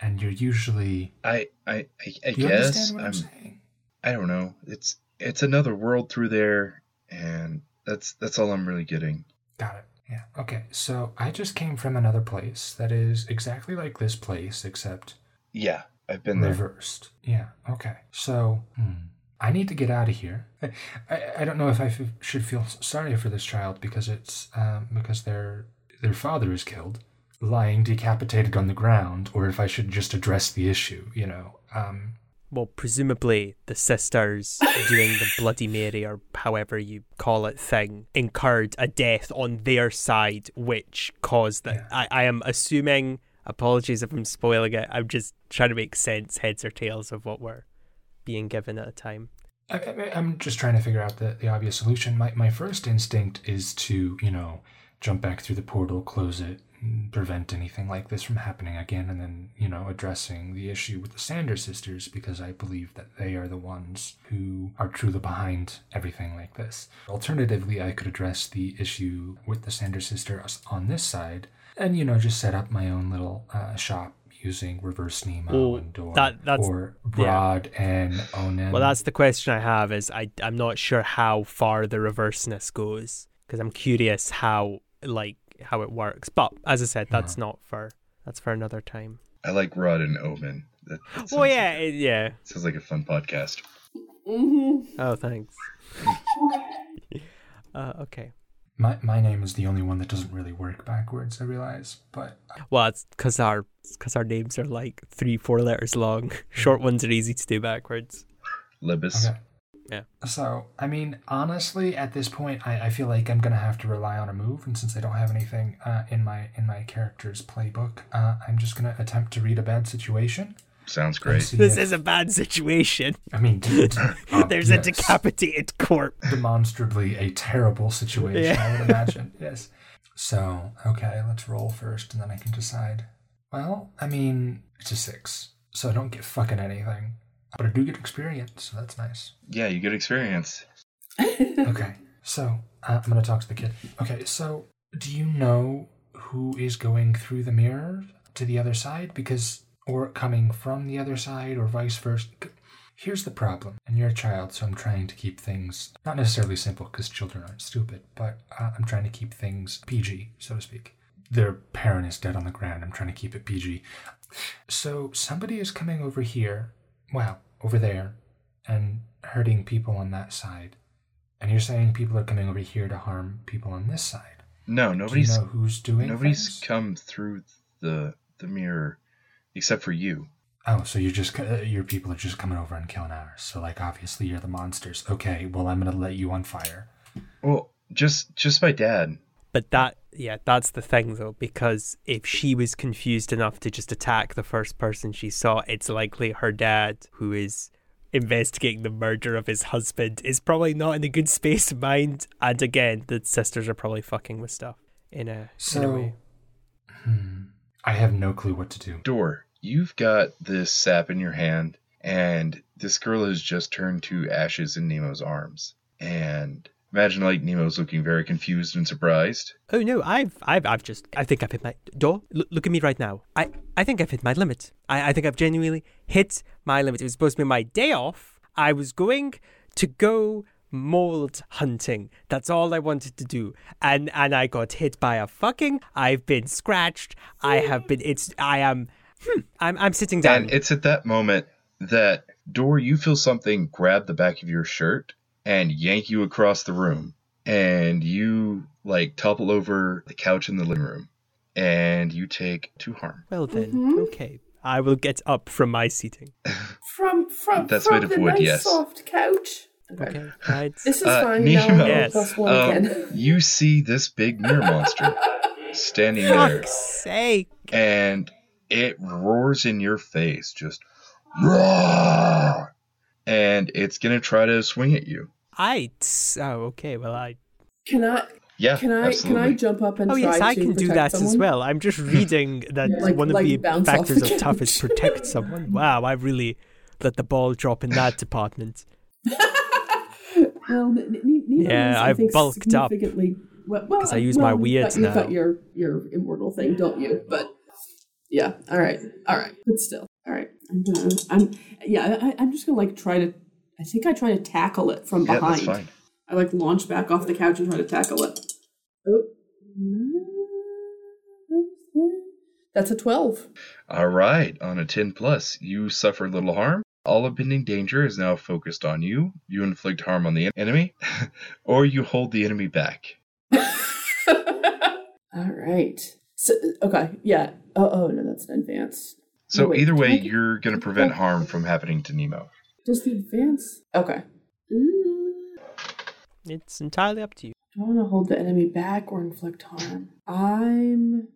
and you're usually. I I I, I Do you guess I'm, I'm saying? I don't know. It's it's another world through there, and that's that's all I'm really getting. Got it. Yeah. Okay. So I just came from another place that is exactly like this place, except Yeah, I've been there. reversed. Yeah. Okay. So hmm, I need to get out of here. I, I, I don't know if I f- should feel sorry for this child because it's um, because their their father is killed, lying decapitated on the ground, or if I should just address the issue. You know. Um, Well, presumably the sisters doing the Bloody Mary or however you call it thing incurred a death on their side, which caused that. Yeah. I, I am assuming. Apologies if I'm spoiling it. I'm just trying to make sense, heads or tails, of what we're being given at a time. I, I'm just trying to figure out the, the obvious solution. My, my first instinct is to, you know, jump back through the portal, close it, prevent anything like this from happening again, and then, you know, addressing the issue with the Sanders sisters because I believe that they are the ones who are truly behind everything like this. Alternatively, I could address the issue with the Sanders sisters on this side and, you know, just set up my own little uh, shop using reverse Nemo Well, and Dor that- that's- or Broad and Onan. Well, that's the question I have. Is I I'm not sure how far the reverseness goes because I'm curious how like how it works. But as I said, that's not for that's for another time. I like Rod and Omen. That, that Oh yeah, like it- yeah. sounds like a fun podcast. Mm-hmm. Oh, thanks. uh, okay. My my name is the only one that doesn't really work backwards. I realize, but Well, it's because our because our names are like three, four letters long. Short ones are easy to do backwards. Libus. okay. Yeah. So I mean, honestly, at this point, I, I feel like I'm gonna have to rely on a move, and since I don't have anything uh, in my in my character's playbook, uh, I'm just gonna attempt to read a bad situation. Sounds and great. This if- is a bad situation. I mean, d- d- uh, There's a decapitated corpse. demonstrably a terrible situation, Yeah. I would imagine. yes. So, okay, let's roll first and then I can decide. Well, I mean, it's a six, so I don't get fucking anything. But I do get experience, so that's nice. Yeah, you get experience. Okay, so uh, I'm going to talk to the kid. Okay, so do you know who is going through the mirror to the other side? Because, or coming from the other side, or vice versa? Here's the problem, and you're a child, so I'm trying to keep things not necessarily simple because children aren't stupid, but uh, I'm trying to keep things PG, so to speak. Their parent is dead on the ground. I'm trying to keep it PG. So somebody is coming over here, well, over there, and hurting people on that side. And you're saying people are coming over here to harm people on this side. No, Do nobody's you know who's doing nobody's things? come through the the mirror except for you. Oh, so you're just uh, your people are just coming over and killing ours. So like obviously you're the monsters. Okay, well I'm gonna let you on fire. Well, just just my dad. But that, yeah, that's the thing though, because if she was confused enough to just attack the first person she saw, it's likely her dad, who is investigating the murder of his husband, is probably not in a good space of mind. And again, the sisters are probably fucking with stuff in a, in a way. hmm, I have no clue what to do. Dor, you've got this sap in your hand, and this girl has just turned to ashes in Nemo's arms. And imagine like Nemo's looking very confused and surprised. Oh no, I've, I've, I've just, I think I've hit my door. L- look at me right now. I, I think I've hit my limit. I, I think I've genuinely hit my limit. It was supposed to be my day off. I was going to go mold hunting. That's all I wanted to do. And, and I got hit by a fucking. I've been scratched. I have been. It's. I am. Hmm, I'm, I'm sitting down. And it's at that moment that Dor, you feel something grab the back of your shirt and yank you across the room. And you like topple over the couch in the living room. And you take two harm. well then, Mhm. okay. I will get up from my seating. From from That's from made of the wood, nice yes. soft couch. Okay, right. This is Uh, fine. Nemo. Now Yes. plus one Um, again. you see this big mirror monster standing there, Fuck's sake. and it roars in your face, just roar, and it's gonna try to swing at you. I. Oh, okay. Well, I. Can I Yeah, can I absolutely. can I jump up and Oh try yes, I to can do that someone? as well. I'm just reading that Yeah, like- one of like the factors the of tough is protect someone. Wow, I really let the ball drop in that department. Well, N- N- N- Yeah, I I've bulked up. significantly. Well, well, 'Cause I use my well, you've You've got your your immortal thing, don't you? But yeah, all right, all right, but still, all right. I'm gonna, I'm yeah, I, I'm just gonna like try to. I think I try to tackle it from behind. yeah, behind. that's fine. I like launch back off the couch and try to tackle it. Oh, That's a 12. All right, on a 10 plus, you suffer little harm. All impending danger is now focused on you. You inflict harm on the enemy, or you hold the enemy back. All right. So, okay, yeah. Oh, oh, no, that's an advance. So wait, either way, I get- you're going to prevent harm from happening to Nemo. Just the advance? Okay. Mm, It's entirely up to you. do I want to hold the enemy back or inflict harm? I'm.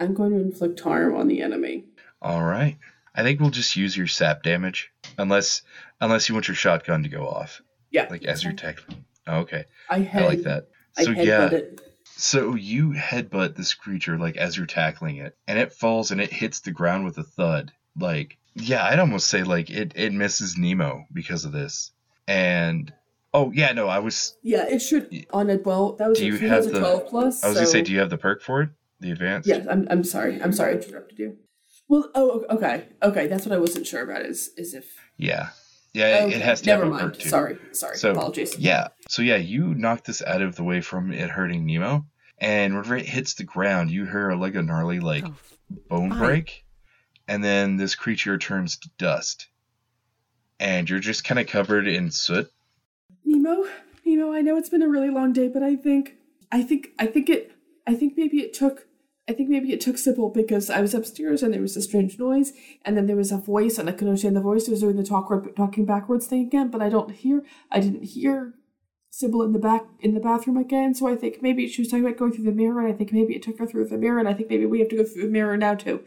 I'm going to inflict harm on the enemy. All right. I think we'll just use your sap damage, unless unless you want your shotgun to go off, Yeah. like as you're tackling. Okay, I I like that. I So headbutt yeah, it. So you headbutt this creature like as you're tackling it, and it falls and it hits the ground with a thud. Like yeah, I'd almost say like it it misses Nemo because of this. And oh yeah, no, I was Yeah, it should on a well. That was Do a, you have the- twelve plus. I was so, gonna say, do you have the perk for it? The advanced? Yes, I'm. I'm sorry. I'm sorry. I interrupted you. Well, oh, okay, okay. That's what I wasn't sure about. Is is if Yeah. Yeah, okay, it has to never have a mind. perk too. Sorry, sorry. So Apologies. yeah, so yeah, you knock this out of the way from it hurting Nemo, and whenever it hits the ground, you hear like a gnarly like Oh, bone fine. break, and then this creature turns to dust, and you're just kind of covered in soot. Nemo, Nemo. I know it's been a really long day, but I think, I think, I think it. I think maybe it took. I think maybe it took Sibyl because I was upstairs and there was a strange noise, and then there was a voice, and I couldn't understand the voice. It was doing the talk talking backwards thing again, but I don't hear. I didn't hear Sibyl in the back in the bathroom again. So I think maybe she was talking about going through the mirror, and I think maybe it took her through the mirror, and I think maybe we have to go through the mirror now too.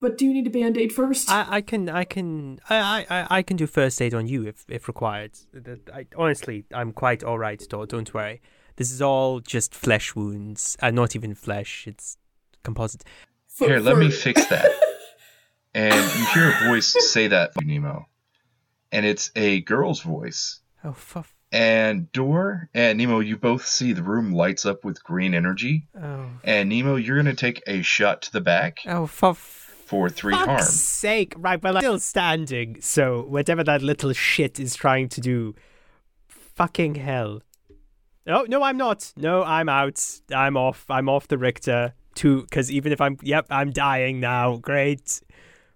But do you need a band aid first? I, I can I can I, I, I can do first aid on you if if required. I, honestly, I'm quite all right, though. Don't worry. This is all just flesh wounds, and not even flesh. It's composite. For- Here, let me fix that. and you hear a voice say that, Nemo, and it's a girl's voice. Oh, for And Dor and Nemo, you both see the room lights up with green energy. oh And Nemo, you're gonna take a shot to the back oh for for three fuck's harm. sake! Right, well, I'm still standing. So whatever that little shit is trying to do, fucking hell. Oh no, I'm not. No, I'm out. I'm off. I'm off the Richter. Two, because even if I'm, yep, I'm dying now. Great,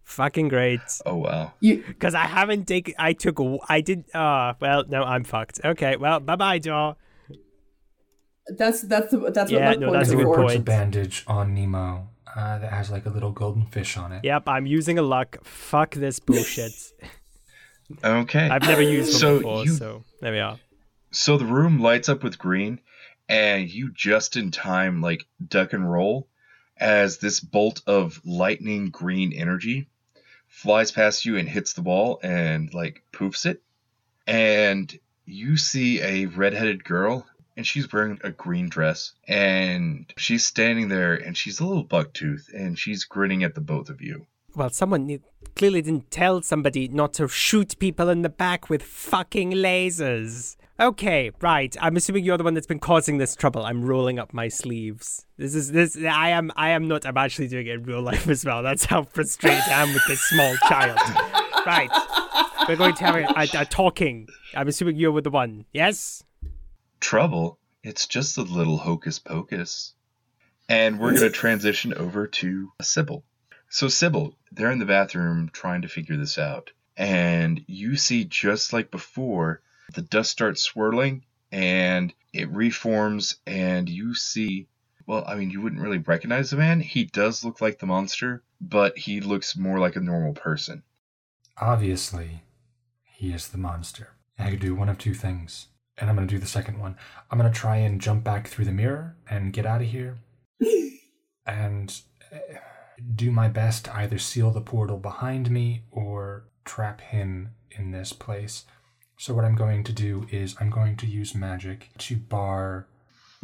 fucking great. Oh wow. you Because I haven't taken. I took. I did. Ah, well, no, I'm fucked. Okay, well, bye bye, Jaw. that's that's the, that's Yeah, what my no, point that's a is good for. point. A bandage on Nemo uh, that has like a little golden fish on it. Yep, I'm using a luck. Fuck this bullshit. Okay. I've never used one So before, you- so there we are. So the room lights up with green, and you just in time like duck and roll as this bolt of lightning green energy flies past you and hits the wall and like poofs it. And you see a redheaded girl and she's wearing a green dress and she's standing there and she's a little bucktooth and she's grinning at the both of you. Well, someone clearly didn't tell somebody not to shoot people in the back with fucking lasers. Okay, right. I'm assuming you're the one that's been causing this trouble. I'm rolling up my sleeves. This is this. I am. I am not. I'm actually doing it in real life as well. That's how frustrated I am with this small child. Right. We're going to have a, a, a talking. I'm assuming you're with the one. Yes. trouble. It's just a little hocus pocus. And we're going to transition over to Sibyl. So, Sibyl, they're in the bathroom trying to figure this out. And you see, just like before, the dust starts swirling and it reforms. And you see, well, I mean, you wouldn't really recognize the man. He does look like the monster, but he looks more like a normal person. Obviously, he is the monster. I could do one of two things. And I'm going to do the second one. I'm going to try and jump back through the mirror and get out of here. and uh, do my best to either seal the portal behind me or trap him in this place. So, what I'm going to do is I'm going to use magic to bar.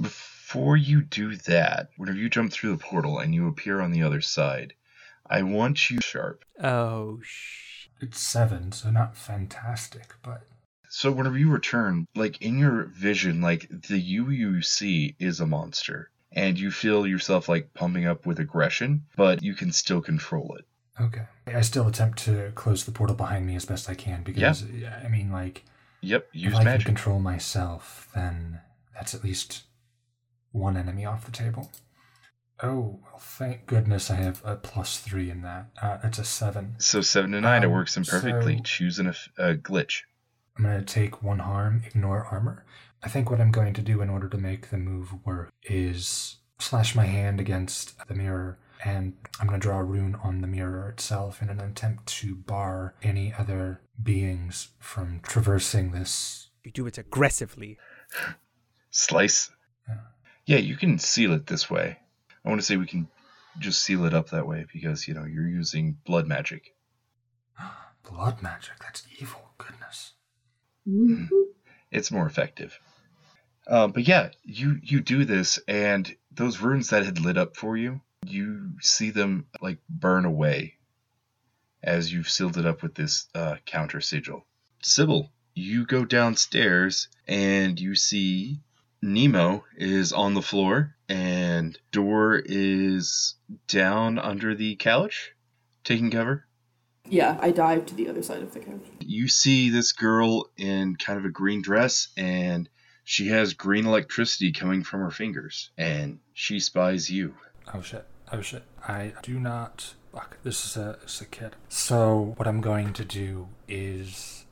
Before you do that, whenever you jump through the portal and you appear on the other side, I want you sharp. Oh sh. It's seven, so not fantastic, but So whenever you return, like in your vision, like the you you see is a monster, and you feel yourself like pumping up with aggression, but you can still control it. Okay. I still attempt to close the portal behind me as best I can because, I mean, like, Yep, use if I magic. can control myself, then that's at least one enemy off the table. Oh, well, thank goodness I have a plus three in that. Uh, it's a seven. So seven to nine, it Um, works in perfectly. so- Choose an, a glitch. I'm going to take one harm, ignore armor. I think what I'm going to do in order to make the move work is slash my hand against the mirror, and I'm going to draw a rune on the mirror itself in an attempt to bar any other beings from traversing this. You do it aggressively. Slice. Yeah. Yeah, you can seal it this way. I want to say we can just seal it up that way because, you know, you're using blood magic. Blood magic, that's evil. Goodness. It's more effective. Um, but yeah, you you do this, and those runes that had lit up for you, you see them like burn away as you've sealed it up with this uh, counter sigil. Sibyl, you go downstairs and you see Nemo is on the floor and Dor is down under the couch, taking cover. Yeah, I dive to the other side of the couch. you see this girl in kind of a green dress and she has green electricity coming from her fingers and she spies you Oh shit. Oh shit. I do not. Fuck. This is a, a kid. So, what I'm going to do is.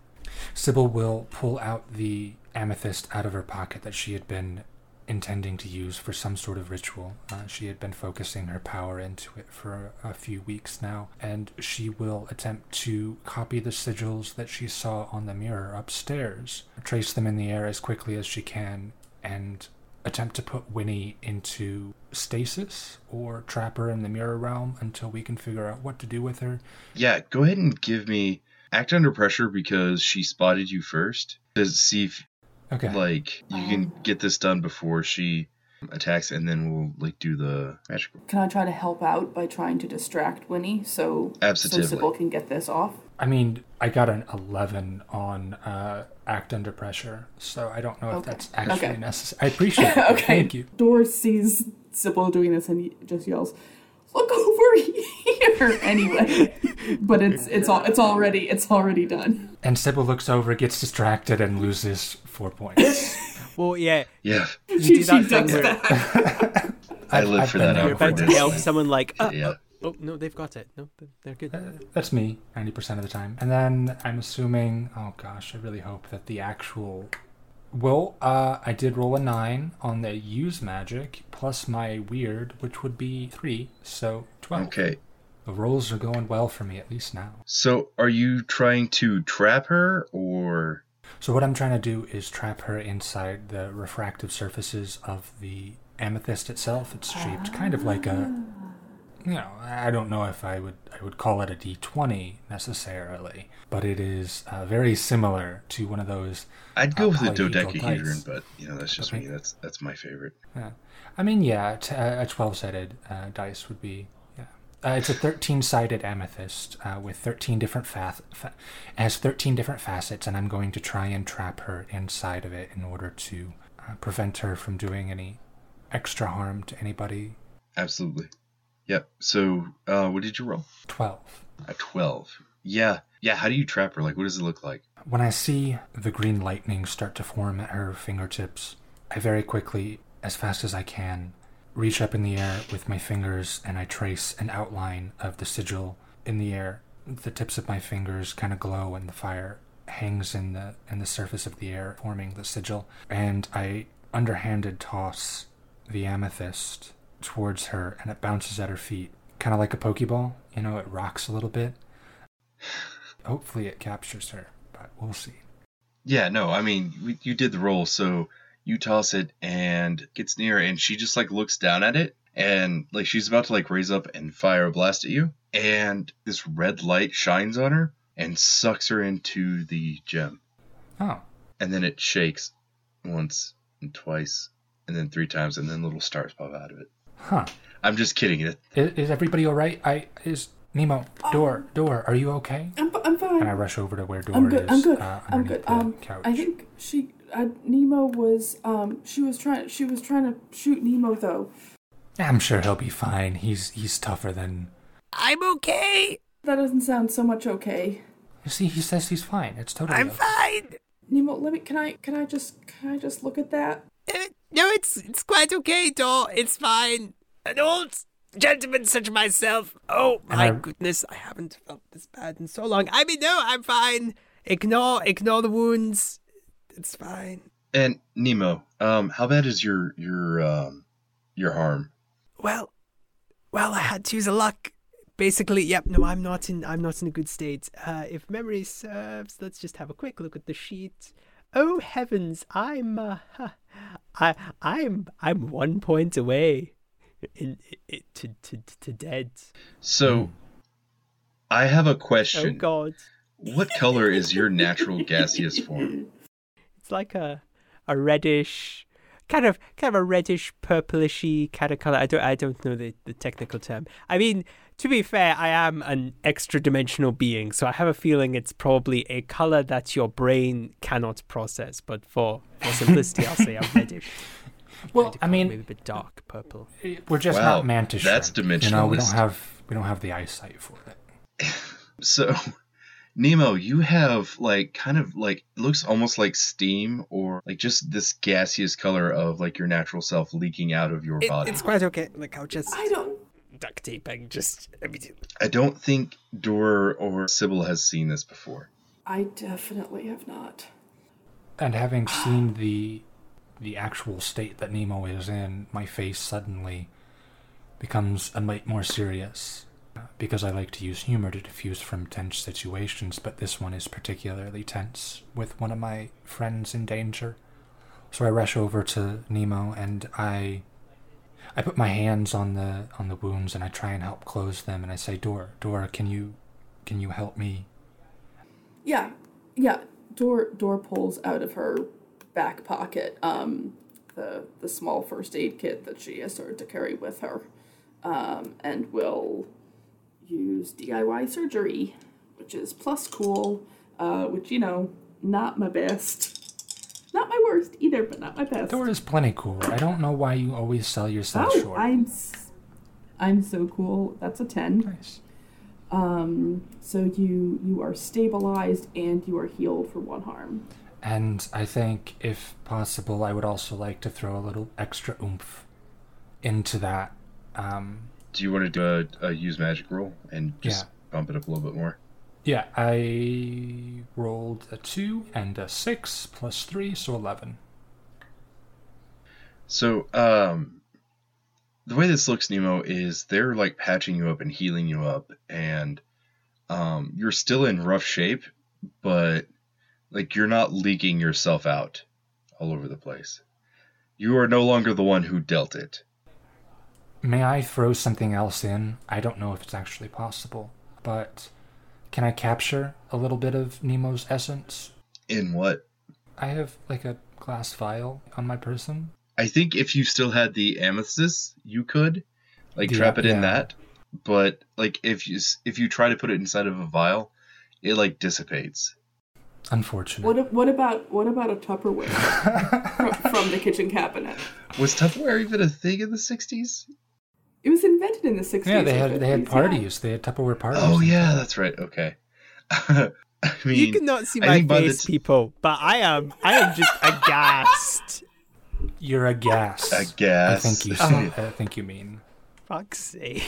Sibyl will pull out the amethyst out of her pocket that she had been intending to use for some sort of ritual. Uh, she had been focusing her power into it for a few weeks now, and she will attempt to copy the sigils that she saw on the mirror upstairs, trace them in the air as quickly as she can, and attempt to put Winnie into stasis or trap her in the mirror realm until we can figure out what to do with her. yeah go ahead and give me act under pressure because she spotted you first to see if Okay. like you can get this done before she attacks and then we'll like do the magic Can I try to help out by trying to distract Winnie so, so Absolutely. Sibyl can get this off? I mean, I got an 11 on uh, Act Under Pressure, so I don't know if that's actually Okay. necessary. I appreciate it. Okay. Thank you. Doris sees Sibyl doing this and he just yells, "Look over here!" anyway, but it's it's all it's already it's already done. And Sibyl looks over, gets distracted, and loses four points. Well, yeah, yeah you She, do that she thing ducks where back. i I've- live I've for that there you're about to this help someone like, uh, yeah oh no, they've got it. No, th- they're good. Uh, That's me, 90% of the time. And then I'm assuming, oh gosh, I really hope that the actual. Well, uh, I did roll a 9 on the use magic, plus my weird, which would be 3, so 12. okay The rolls are going well for me, at least now. so are you trying to trap her or So, what I'm trying to do is trap her inside the refractive surfaces of the amethyst itself. It's shaped kind of like a. You know, I don't know if I would I would call it a D20 necessarily, but it is uh, very similar to one of those I'd go Uh, with the dodecahedron, but you know that's just Okay. me. That's that's my favorite. Yeah. I mean, yeah, t- a 12 sided uh, dice would be. Yeah. Uh, it's a 13 sided amethyst uh, with 13 different fa- fa- has 13 different facets, and I'm going to try and trap her inside of it in order to uh, prevent her from doing any extra harm to anybody. Absolutely. Yep. So, uh, what did you roll? 12. A twelve. Yeah. Yeah. How do you trap her? Like, what does it look like? When I see the green lightning start to form at her fingertips, I very quickly, as fast as I can, reach up in the air with my fingers and I trace an outline of the sigil in the air. The tips of my fingers kind of glow and the fire hangs in the in the surface of the air forming the sigil and I underhanded toss the amethyst towards her and it bounces at her feet kind of like a pokeball you know it rocks a little bit hopefully it captures her but we'll see Yeah. No. I mean, we- you did the roll, so you toss it and gets near, and she just like looks down at it, and like she's about to like raise up and fire a blast at you, and this red light shines on her and sucks her into the gem, oh and then it shakes once and twice, and then three times, and then little stars pop out of it. Huh I'm just kidding. It Is, is everybody all right? I is Nemo Dor Dor. Are you okay? I'm, I'm fine. And I rush over to where Dor I'm good. is. I'm good. Uh, I'm good. Um, couch. I think she uh, Nemo was um she was trying she was trying to shoot Nemo though. I'm sure he'll be fine. He's he's tougher than. I'm okay. That doesn't sound so much okay. You see, he says he's fine. It's totally. I'm okay. fine. Nemo, let me. Can I? Can I just? Can I just look at that? No, it's it's quite okay, Dor. It's fine. An old gentleman such as myself. Oh my I- goodness, I haven't felt this bad in so long. I mean, no, I'm fine. Ignore, ignore the wounds. It's fine. And Nemo, um, how bad is your your um your harm? Well, well, I had to use a luck. Basically, yep. No, I'm not in. I'm not in a good state. Uh, if memory serves, let's just have a quick look at the sheet. Oh heavens, I'm. Uh, I I'm I'm one point away, in, in to to to dead. So, I have a question. Oh. God, what color is your natural gaseous form? it's like a a reddish. Kind of, kind of a reddish, purplishy kind of color. I don't, I don't know the, the technical term. I mean, to be fair, I am an extra dimensional being, so I have a feeling it's probably a color that your brain cannot process. But for, for simplicity, I'll say a reddish. Well, kind I mean, maybe a bit dark purple. we're just Wow, not mantis. that's shrimp. You know, we don't have we don't have the eyesight for it. So, Nemo, you have like kind of like it looks almost like steam or like just this gaseous color of like your natural self leaking out of your It- body. it's quite okay. Like I'll just I don't. Duct taping. Just immediately. I don't think Dor or Sibyl has seen this before. I definitely have not. And having seen the the actual state that Nemo is in, my face suddenly becomes a mite more serious. Because I like to use humor to diffuse from tense situations, but this one is particularly tense with one of my friends in danger. So I rush over to Nemo and I I put my hands on the on the wounds and I try and help close them and I say, Dora, Dora, can you can you help me? Yeah, yeah. Dor Dor pulls out of her back pocket um, the the small first aid kit that she has started to carry with her, um, and will use DIY surgery, which is plus cool, uh, which you know not my best, not my worst either, but not my best. Dora is plenty cool. I don't know why you always sell yourself oh, short. I'm s- I'm so cool. That's a ten. Nice. Um, so you you are stabilized and you are healed for one harm. And I think, if possible, I would also like to throw a little extra oomph into that. Um, Do you want to do a, a use magic roll and just Yeah. bump it up a little bit more? Yeah, I rolled a 2 and a 6 plus 3, so 11. So, um, the way this looks, Nemo, is they're like patching you up and healing you up, and um, you're still in rough shape, but like you're not leaking yourself out all over the place. You are no longer the one who dealt it. May I throw something else in? I don't know if it's actually possible, but can I capture a little bit of Nemo's essence? In what? I have like a glass vial on my person. I think if you still had the amethyst, you could like Yeah, trap it in yeah. that. But like if you if you try to put it inside of a vial, it like dissipates. Unfortunate. What what about what about a Tupperware from, from the kitchen cabinet? Was Tupperware even a thing in the '60s? It was invented in the sixties. yeah, they had they had parties. They had Tupperware parties. Oh yeah, that's right. Okay. I mean, you cannot see my think by the face, t- people, but I am. I am just aghast. You're a gas. A gas. I think you. Oh. I think you mean. Fuck's sake.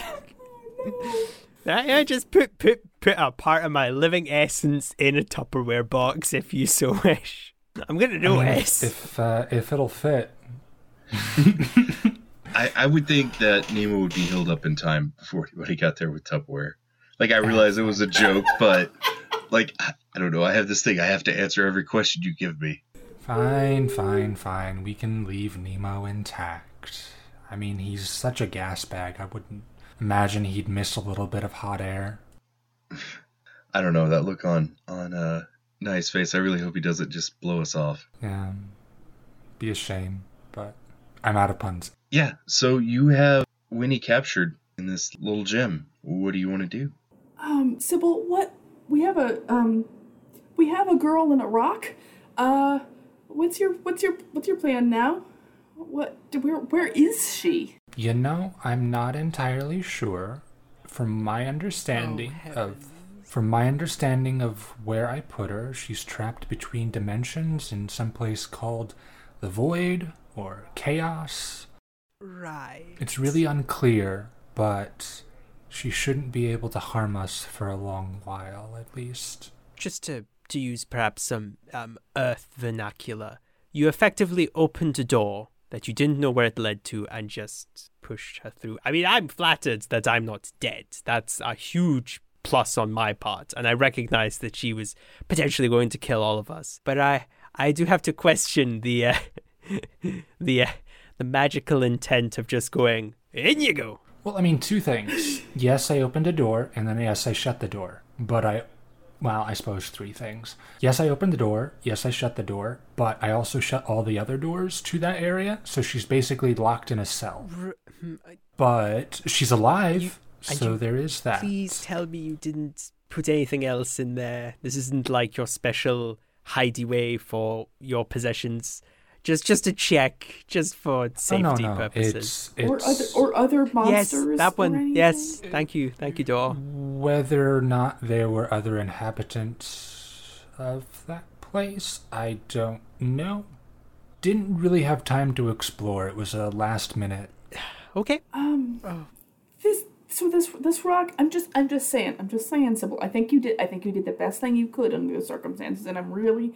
I, I just put put put a part of my living essence in a Tupperware box, if you so wish. I'm gonna do I mean, this. if if, uh, if it'll fit. I, I would think that Nemo would be healed up in time before anybody got there with Tupperware. Like I realize it was a joke, but like I I don't know. I have this thing. I have to answer every question you give me. Fine, fine, fine. We can leave Nemo intact. I mean, he's such a gas bag. I wouldn't imagine he'd miss a little bit of hot air. I don't know that look on on uh nice face. I really hope he doesn't just blow us off. Yeah, be a shame, but I'm out of puns. Yeah. So you have Winnie captured in this little gym. What do you want to do? Um, Sibyl, what we have a um, we have a girl in a rock. Uh, what's your what's your what's your plan now? What where where is she? You know, I'm not entirely sure. From my understanding of from my understanding of where I put her, she's trapped between dimensions in some place called the void or chaos. Right. It's really unclear, but she shouldn't be able to harm us for a long while, at least. Just to, to use perhaps some um, Earth vernacular, you effectively opened a door that you didn't know where it led to and just pushed her through. I mean, I'm flattered that I'm not dead. That's a huge plus on my part, and I recognize that she was potentially going to kill all of us. But I, I do have to question the, uh, the, uh, the magical intent of just going in you go. Well, I mean, two things. yes, I opened a door, and then yes, I shut the door. But I, well, I suppose three things. Yes, I opened the door. Yes, I shut the door. But I also shut all the other doors to that area. So she's basically locked in a cell. Hmm, But she's alive. You- so you- there is that. Please tell me you didn't put anything else in there. This isn't like your special hideaway for your possessions. Just just a check, just for Oh, safety no, no. purposes. It's, it's Or other or other yes, that one. Yes, thank you, thank you, Dor. Whether or not there were other inhabitants of that place, I don't know. Didn't really have time to explore. It was a last minute. Okay. Um. Oh. This so this this rock. I'm just I'm just saying. I'm just saying, Sibyl. I think you did. I think you did the best thing you could under the circumstances, and I'm really,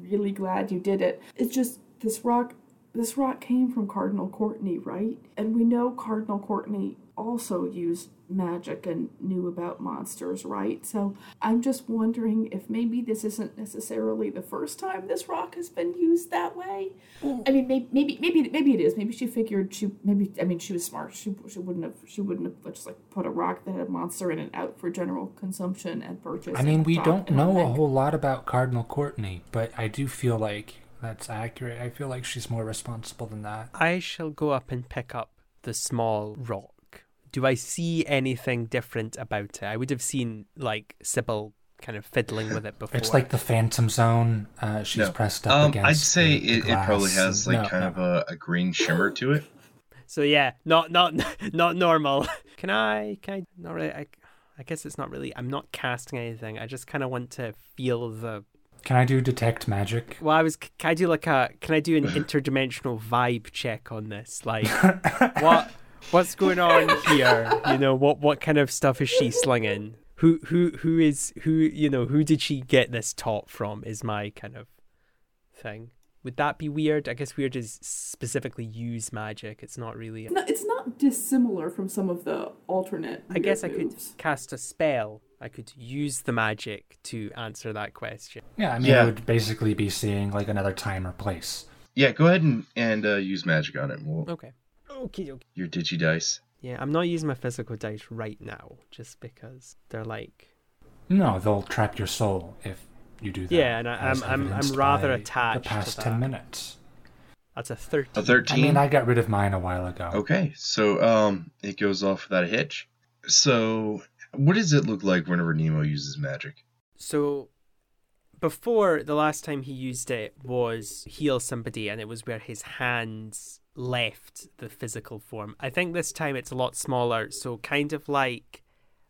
really glad you did it. It's just this rock. This rock came from Cardinal Courtney, right? And we know Cardinal Courtney also used magic and knew about monsters, right? So I'm just wondering if maybe this isn't necessarily the first time this rock has been used that way. Hmm. I mean, maybe, maybe, maybe, maybe it is. Maybe she figured she, maybe, I mean, she was smart. She, she wouldn't have, she wouldn't have just like put a rock that had a monster in it out for general consumption and purchase. I mean, we don't know a whole lot about Cardinal Courtney, but I do feel like that's accurate. I feel like she's more responsible than that. I shall go up and pick up the small rock. Do I see anything different about it? I would have seen like Sibyl kind of fiddling with it before. It's like the Phantom Zone. Uh, she's No. pressed up Um, against. I'd say the- the it, it probably has like no, kind no. of a, a green shimmer to it. So yeah, not not not normal. Can I? Can I? Not really. I, I guess it's not really. I'm not casting anything. I just kind of want to feel the. Can I do detect magic? Well, I was. Can I do like a? Can I do an interdimensional vibe check on this? Like, what what's going on here? You know, what what kind of stuff is she slinging? Who who who is who? You know, who did she get this top from? Is my kind of thing. Would that be weird? I guess weird is specifically use magic. It's not really. No, it's not dissimilar from some of the alternate. I guess I weird could cast a spell. I could use the magic to answer that question. Yeah, I mean, Yeah. it would basically be seeing like another time or place. Yeah, go ahead and, and uh, use magic on it. We'll, Okay. Okay, okay. your digi dice. Yeah, I'm not using my physical dice right now, just because they're like. No, they'll trap your soul if you do that. Yeah, and I- as I'm- I'm- I'm evidenced rather by attached The to past that. ten minutes. That's a 13. A I 13. I mean, I got rid of mine a while ago. Okay, so um, it goes off without a hitch. So, what does it look like whenever Nemo uses magic? So, before the last time he used it was heal somebody, and it was where his hands left the physical form. I think this time it's a lot smaller, so kind of like,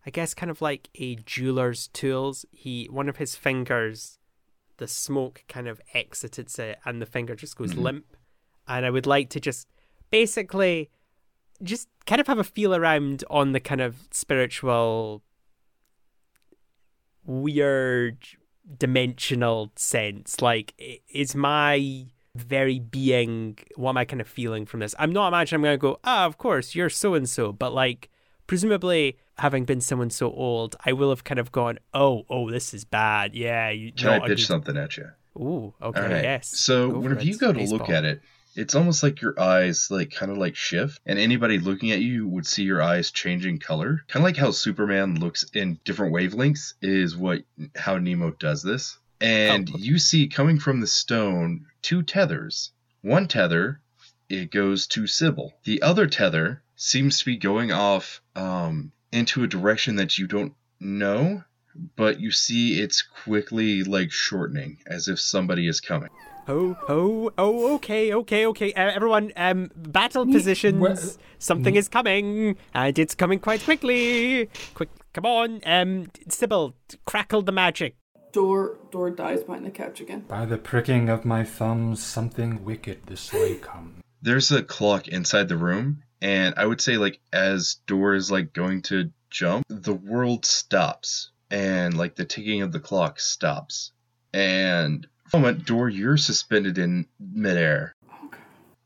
I guess, kind of like a jeweler's tools. He one of his fingers, the smoke kind of exits it, and the finger just goes Mhm. limp. And I would like to just basically just kind of have a feel around on the kind of spiritual weird dimensional sense. Like is my very being what am i kind of feeling from this? I'm not imagining i'm going to go ah of course you're so and so but like presumably having been someone so old i will have kind of gone oh oh this is bad. Yeah you Can I pitch good- something at you? ooh okay right. yes. So Go whenever you go to look at it, it's almost like your eyes like kind of like shift, and anybody looking at you would see your eyes changing color. Kind of like how Superman looks in different wavelengths is what how Nemo does this. And Oh. you see coming from the stone two tethers. One tether it goes to Sibyl. The other tether seems to be going off um, into a direction that you don't know, but you see it's quickly like shortening as if somebody is coming. Oh, oh, oh, okay, okay, okay. Uh, everyone, um, battle positions. Wha- Something is coming, and it's coming quite quickly. Quick, come on, um, Sibyl, crackle the magic. Dor door dies behind the couch again. By the pricking of my thumbs, something wicked this way comes. there's a clock inside the room, and I would say like as Dor is like going to jump, the world stops, and like the ticking of the clock stops, and for a moment, Dor, you're suspended in midair, Okay.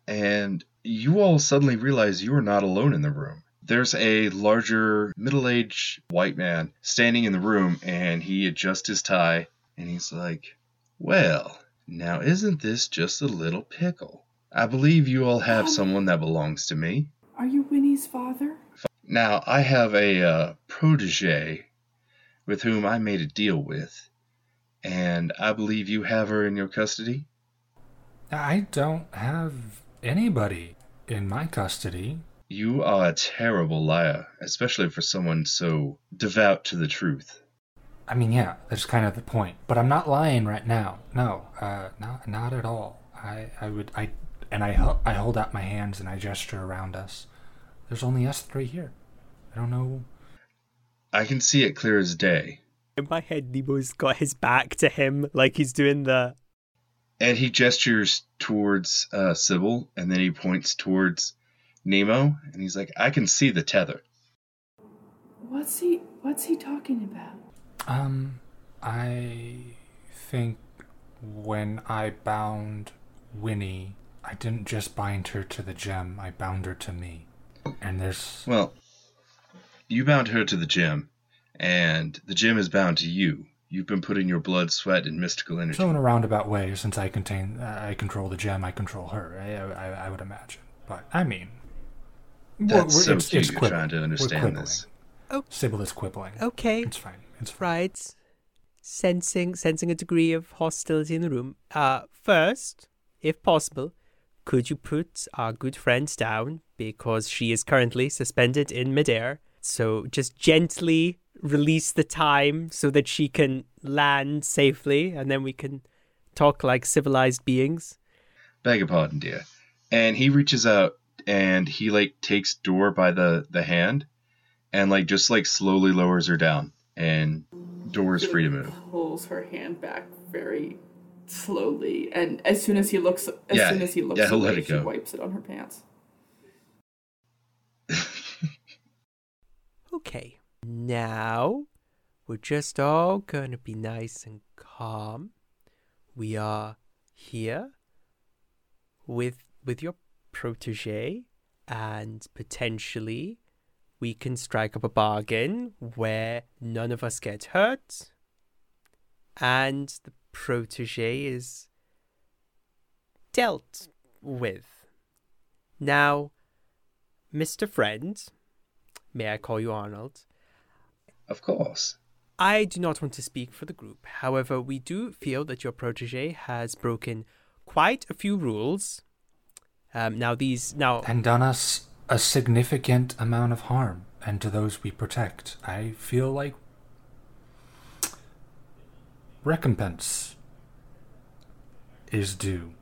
and you all suddenly realize you are not alone in the room. There's a larger, middle aged white man standing in the room, and he adjusts his tie, and he's like, Well, now isn't this just a little pickle? I believe you all have Um, someone that belongs to me. Are you Winnie's father? Now, I have a uh, protege with whom I made a deal with, and I believe you have her in your custody. I don't have anybody in my custody. You are a terrible liar, especially for someone so devout to the truth. I mean, yeah, that's kind of the point. But I'm not lying right now. No, uh, not not at all. I I would I and I I hold out my hands and I gesture around us. There's only us three here. I don't know. I can see it clear as day. In my head, Nemo's got his back to him, like he's doing the. And he gestures towards uh, Sibyl, and then he points towards Nemo, and he's like, I can see the tether. What's he what's he talking about? Um, I think when I bound Winnie, I didn't just bind her to the gem. I bound her to me. And there's Well, you bound her to the gem, and the gem is bound to you. You've been putting your blood, sweat, and mystical energy. So in a roundabout way, since I contain, uh, I control the gem, I control her. I, I, I would imagine. But I mean, That's we're- so it's, cute it's you're trying to understand this. Oh. Sibyl is quibbling. Okay, It's fine. It's fine. right. Sensing, sensing a degree of hostility in the room. Uh, first, if possible, could you put our good friend down because she is currently suspended in midair? So just gently release the time so that she can land safely, and then we can talk like civilized beings. Beg your pardon, dear. And he reaches out and he like takes Dor by the the hand, and like just like slowly lowers her down, and Dor is free to move. Pulls her hand back very slowly, and as soon as he looks, as Yeah, soon as he looks yeah, he'll away, let it she go. wipes it on her pants. Okay, now we're just all gonna be nice and calm. We are here with with your protege, and potentially we can strike up a bargain where none of us get hurt, and the protege is dealt with. Now, Mr. Friend, may I call you Arnold? Of course. I do not want to speak for the group. However, we do feel that your protege has broken quite a few rules. Um, now these now And done us a significant amount of harm, and to those we protect. I feel like recompense is due.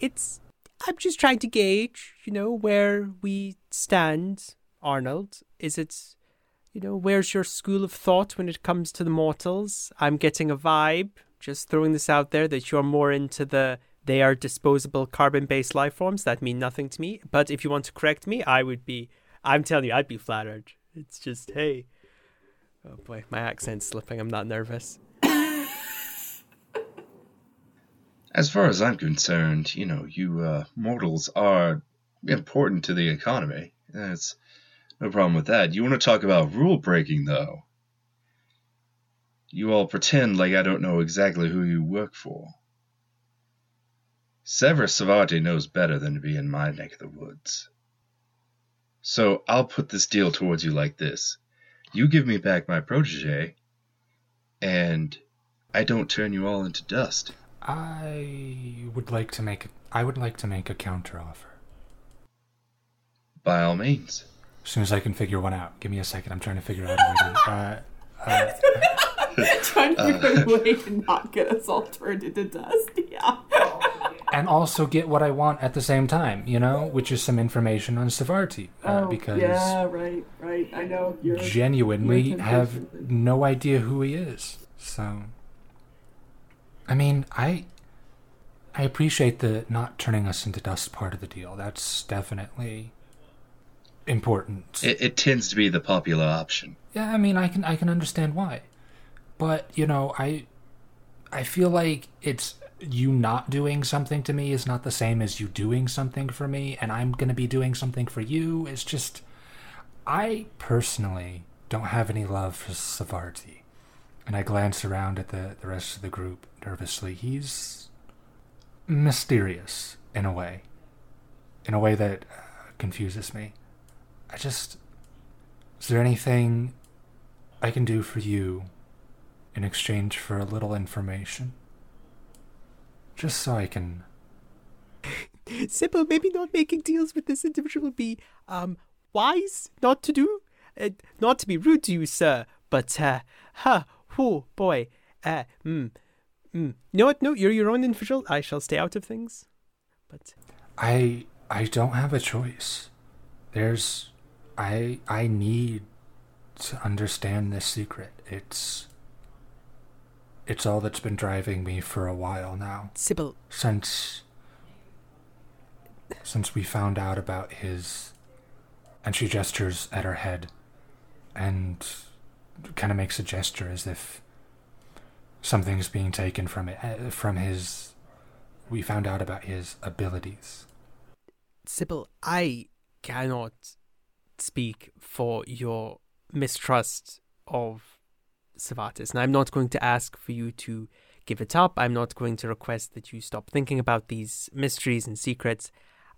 it's I'm just trying to gauge, you know, where we stand, Arnold. Is it you know, where's your school of thought when it comes to the mortals? I'm getting a vibe, just throwing this out there, that you're more into the they are disposable carbon based life forms that mean nothing to me. But if you want to correct me, I would be I'm telling you, I'd be flattered. It's just, hey. Oh boy, my accent's slipping, I'm not nervous. As far as I'm concerned, you know, you uh, mortals are important to the economy. That's no problem with that. You want to talk about rule breaking, though? You all pretend like I don't know exactly who you work for. Severus Svarti knows better than to be in my neck of the woods. So I'll put this deal towards you like this. You give me back my protege, and I don't turn you all into dust. I would like to make I would like to make a counteroffer. By all means. As soon as I can figure one out. Give me a second. I'm trying to figure out a way to. Uh, uh, Trying to figure out a way to not get us all turned into dust. Yeah. and also get what I want at the same time, you know, which is some information on Svarti. Uh, oh, because yeah, right, right. I know you're genuinely you're have no idea who he is. So, I mean, I I appreciate the not turning us into dust part of the deal. That's definitely important. It, it tends to be the popular option. Yeah, I mean, I can I can understand why, but you know, I I feel like it's you not doing something to me is not the same as you doing something for me, and I'm gonna be doing something for you. It's just I personally don't have any love for Svarti, and I glance around at the the rest of the group nervously. He's mysterious in a way, in a way that uh, confuses me. I just is there anything I can do for you in exchange for a little information? Just so I can. Sibyl, maybe not making deals with this individual would be um wise not to do. Uh, not to be rude to you, sir, but uh, huh, oh boy, uh, mm, mm. No, what? No, you're your own individual. I shall stay out of things. But I I don't have a choice. There's I I need to understand this secret. It's it's all that's been driving me for a while now. Sibyl, Since since we found out about his and she gestures at her head and kind of makes a gesture as if something's being taken from it uh, from his we found out about his abilities. Sibyl, I cannot speak for your mistrust of Savatis, and I'm not going to ask for you to give it up. I'm not going to request that you stop thinking about these mysteries and secrets.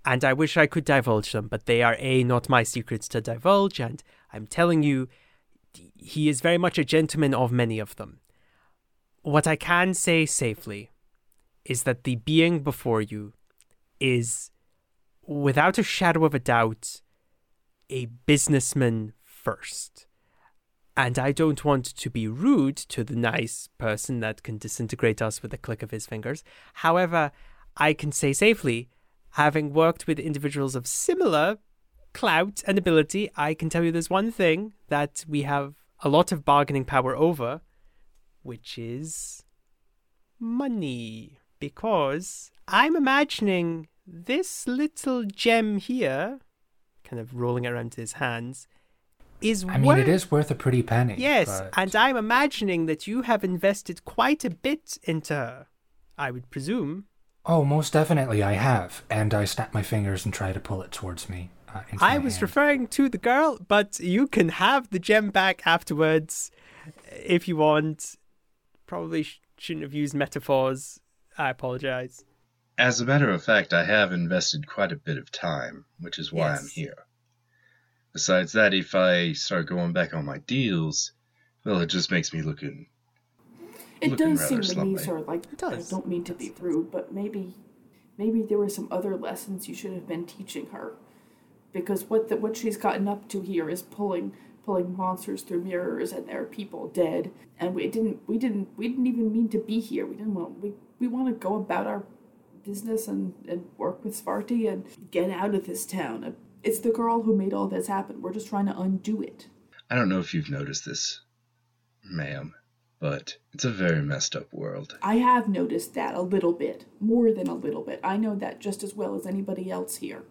And I wish I could divulge them, but they are A, not my secrets to divulge, and I'm telling you, he is very much a gentleman of many of them. What I can say safely is that the being before you is, without a shadow of a doubt, a businessman first. And I don't want to be rude to the nice person that can disintegrate us with a click of his fingers. However, I can say safely, having worked with individuals of similar clout and ability, I can tell you there's one thing that we have a lot of bargaining power over, which is money. Because I'm imagining this little gem here, kind of rolling around in his hands, is I mean, worth it is worth a pretty penny. Yes, but- and I'm imagining that you have invested quite a bit into her. I would presume. Oh, most definitely I have. And I snap my fingers and try to pull it towards me. Uh, I was hand. referring to the girl, but you can have the gem back afterwards if you want. Probably sh- shouldn't have used metaphors. I apologize. As a matter of fact, I have invested quite a bit of time, which is why I'm here. Besides that, if I start going back on my deals, well, it just makes me looking. It Looking does seem rather to me, slumpy. sir, like It does. I don't mean to be rude, but maybe maybe there were some other lessons you should have been teaching her. Because what the, what she's gotten up to here is pulling pulling monsters through mirrors and there are people dead. And we didn't we didn't we didn't even mean to be here. We didn't want we, we want to go about our business and, and work with Svarti and get out of this town. It's the girl who made all this happen. We're just trying to undo it. I don't know if you've noticed this, ma'am, but it's a very messed up world. I have noticed that a little bit, more than a little bit. I know that just as well as anybody else here.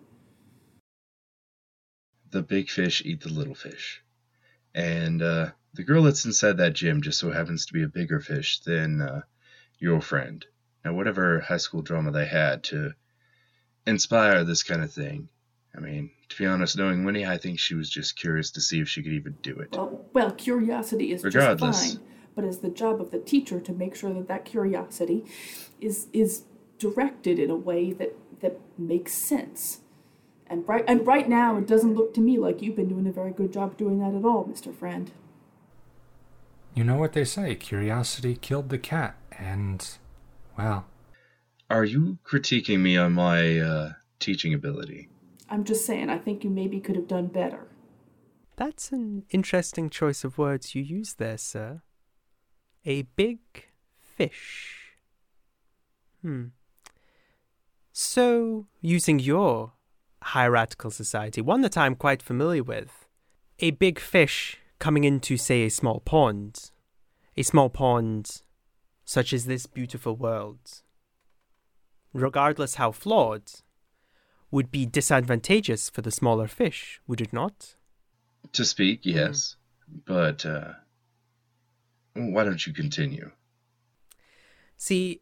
The big fish eat the little fish. And uh, the girl that's inside that gym just so happens to be a bigger fish than uh, your friend. Now, whatever high school drama they had to inspire this kind of thing. I mean, to be honest, knowing Winnie, I think she was just curious to see if she could even do it. Well, well, curiosity is Regardless. just fine, but it's the job of the teacher to make sure that that curiosity is is directed in a way that that makes sense. And right and right now, it doesn't look to me like you've been doing a very good job doing that at all, Mister Friend. You know what they say curiosity killed the cat. And, well, Are you critiquing me on my uh, teaching ability? I'm just saying, I think you maybe could have done better. That's an interesting choice of words you use there, sir. A big fish. Hmm. So, using your hierarchical society, one that I'm quite familiar with, a big fish coming into, say, a small pond, a small pond such as this beautiful world, regardless how flawed, would be disadvantageous for the smaller fish, would it not? To speak, yes. But, uh. Why don't you continue? See,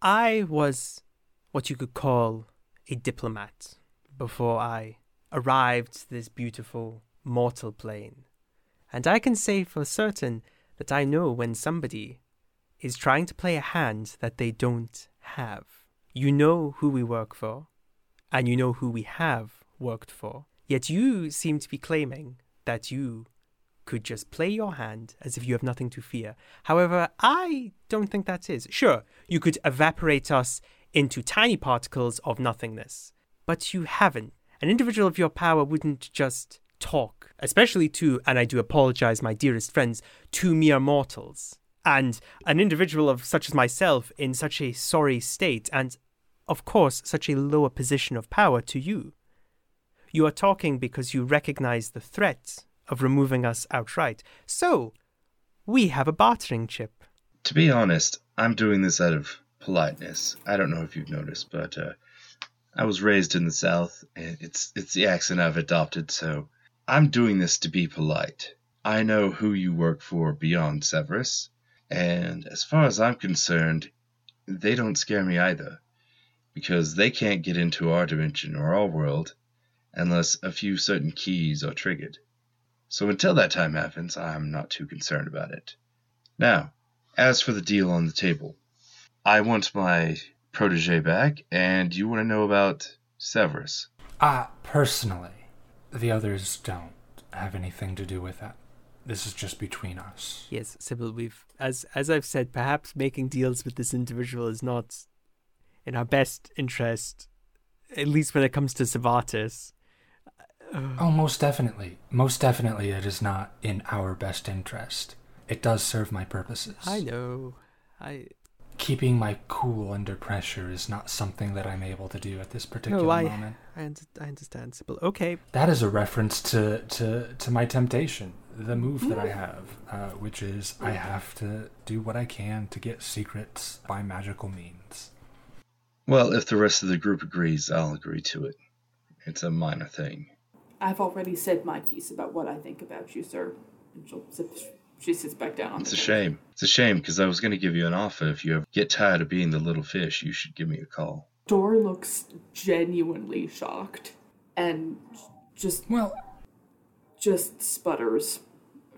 I was what you could call a diplomat before I arrived to this beautiful mortal plane. And I can say for certain that I know when somebody is trying to play a hand that they don't have. You know who we work for, and you know who we have worked for. Yet you seem to be claiming that you could just play your hand as if you have nothing to fear. However, I don't think that is. Sure, you could evaporate us into tiny particles of nothingness, but you haven't. An individual of your power wouldn't just talk, especially to, and I do apologize, my dearest friends, to mere mortals. And an individual of such as myself in such a sorry state, and of course, such a lower position of power to you. You are talking because you recognize the threat of removing us outright. So, we have a bartering chip. To be honest, I'm doing this out of politeness. I don't know if you've noticed, but uh, I was raised in the South, and it's it's the accent I've adopted. So I'm doing this to be polite. I know who you work for beyond Severus, and as far as I'm concerned, they don't scare me either, because they can't get into our dimension or our world unless a few certain keys are triggered. So until that time happens, I'm not too concerned about it. Now, as for the deal on the table, I want my protege back, and you want to know about Severus. Ah, personally, the others don't have anything to do with that. This is just between us. Yes, Sibyl, we've as as I've said, perhaps making deals with this individual is not in our best interest, at least when it comes to Savatus. Oh, most definitely. Most definitely, it is not in our best interest. It does serve my purposes. I know. I Keeping my cool under pressure is not something that I'm able to do at this particular no, I moment. I, I understand, Sibyl. Okay, That is a reference to, to, to my temptation, the move that I have, uh, which is I have to do what I can to get secrets by magical means. Well, if the rest of the group agrees, I'll agree to it. It's a minor thing. I've already said my piece about what I think about you, sir. And she'll sit, she sits back down on It's the a bench. shame. It's a shame because I was going to give you an offer. If you ever get tired of being the little fish, you should give me a call. Dor looks genuinely shocked and just Well, just sputters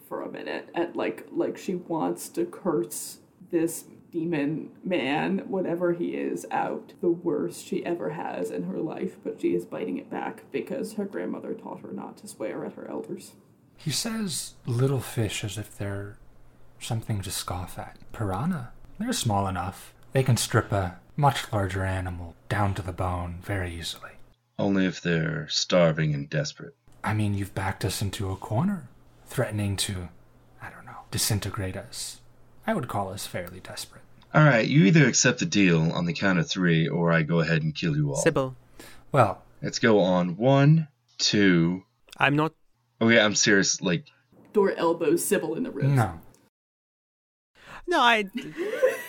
for a minute at like like she wants to curse this demon man whatever he is out the worst she ever has in her life but she is biting it back because her grandmother taught her not to swear at her elders he says little fish as if they're something to scoff at. Piranha, they're small enough. They can strip a much larger animal down to the bone very easily. Only if they're starving and desperate. I mean, you've backed us into a corner, threatening to, I don't know, disintegrate us. I would call us fairly desperate. All right, you either accept the deal on the count of three, or I go ahead and kill you all. Sibyl, Well, Let's go on one, two. I'm not. Oh yeah, I'm serious. Like, Dor elbows Sibyl in the ribs no. No, I.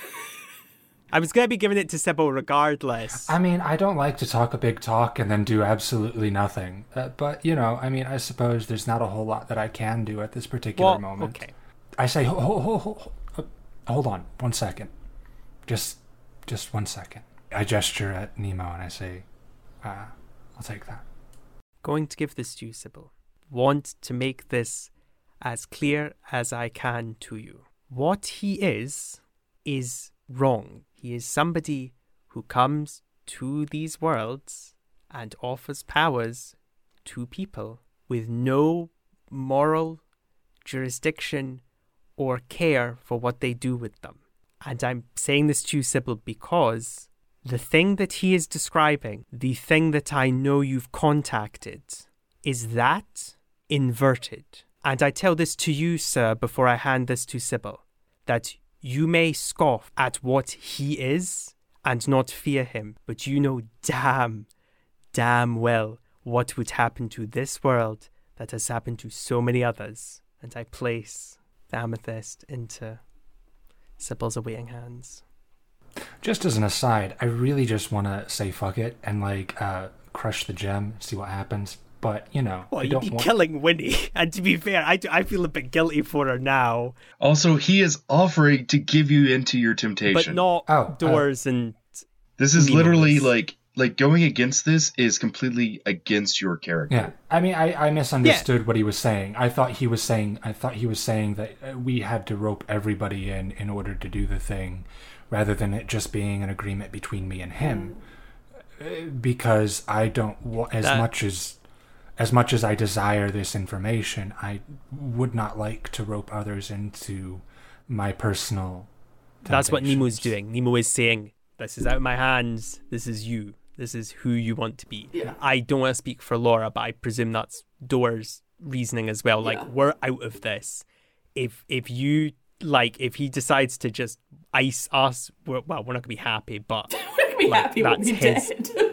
I was gonna be giving it to Sibyl regardless. I mean, I don't like to talk a big talk and then do absolutely nothing. Uh, but, you know, I mean, I suppose there's not a whole lot that I can do at this particular well, moment. okay. I say, hold, hold on, one second. Just, just one second. I gesture at Nemo and I say, uh, I'll take that. Going to give this to you, Sibyl. Want to make this as clear as I can to you. What he is, is wrong. He is somebody who comes to these worlds and offers powers to people with no moral jurisdiction or care for what they do with them. And I'm saying this to you, Sibyl, because the thing that he is describing, the thing that I know you've contacted, is that inverted. And I tell this to you, sir, before I hand this to Sibyl, that you may scoff at what he is and not fear him, but you know damn, damn well what would happen to this world that has happened to so many others. And I place the amethyst into Sibyl's awaiting hands. just as an aside, I really just want to say fuck it and like uh, crush the gem, see what happens. But you know, Well, I you'd don't be want. killing Winnie. And to be fair, I, do- I feel a bit guilty for her now, Also, he is offering to give you into your temptation. but not Oh, uh, doors and. This is literally is- like like going against this is completely against your character. Yeah, I mean, I, I misunderstood what he was saying. I thought he was saying I thought he was saying that uh, we had to rope everybody in in order to do the thing, rather than it just being an agreement between me and him. Uh, Because I don't wa- as That- much as as much as I desire this information, I would not like to rope others into my personal. That's what Nemo's temptations. doing. Nemo is saying, This is out of my hands. This is you. This is who you want to be. Yeah. I don't want to speak for Laura, but I presume that's Dor's reasoning as well. Like, Yeah. we're out of this. If if you like, if he decides to just ice us, we're, well, we're not gonna be happy. But We're gonna be Like, happy when that's we his- dead.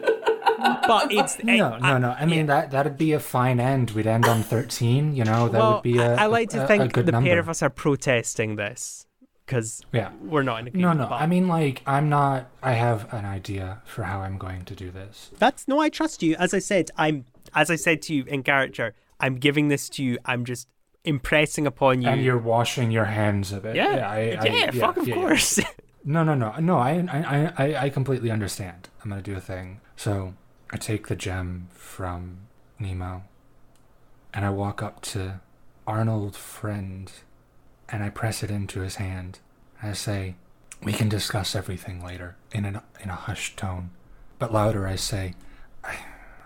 but it's No, I- no, no. I mean that that'd be a fine end. We'd end on thirteen. You know, that well, would be a. I, I like to a- a think good the number. pair of us are protesting this because Yeah. we're not in No, agreement. no. but- I mean, like, I'm not. I have an idea for how I'm going to do this. That's no, I trust you. As I said, I'm as I said to you in character, I'm giving this to you. I'm just impressing upon you. And you're washing your hands of it. yeah, yeah, I, yeah, I, fuck, of yeah, yeah. course. No, no, no, no. I, I, I, I completely understand. I'm gonna do a thing. So I take the gem from Nemo, and I walk up to Arnold Friend, and I press it into his hand. I say, "We can discuss everything later," in an in a hushed tone, but louder. I say, "I,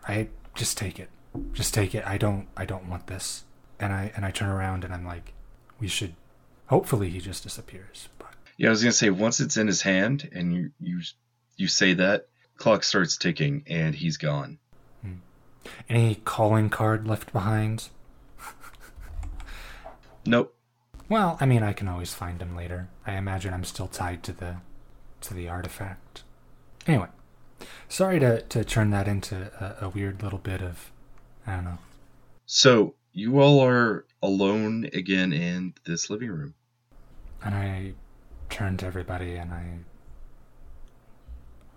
I just take it, just take it. I don't, I don't want this." And I and I turn around and I'm like, "We should." Hopefully, he just disappears. But Yeah, I was gonna say once it's in his hand and you you you say that, clock starts ticking and he's gone. Hmm. Any calling card left behind? Nope. Well, I mean, I can always find him later. I imagine I'm still tied to the to the artifact. Anyway, sorry to to turn that into a, a weird little bit of I don't know. So you all are alone again in this living room. And I turn to everybody and I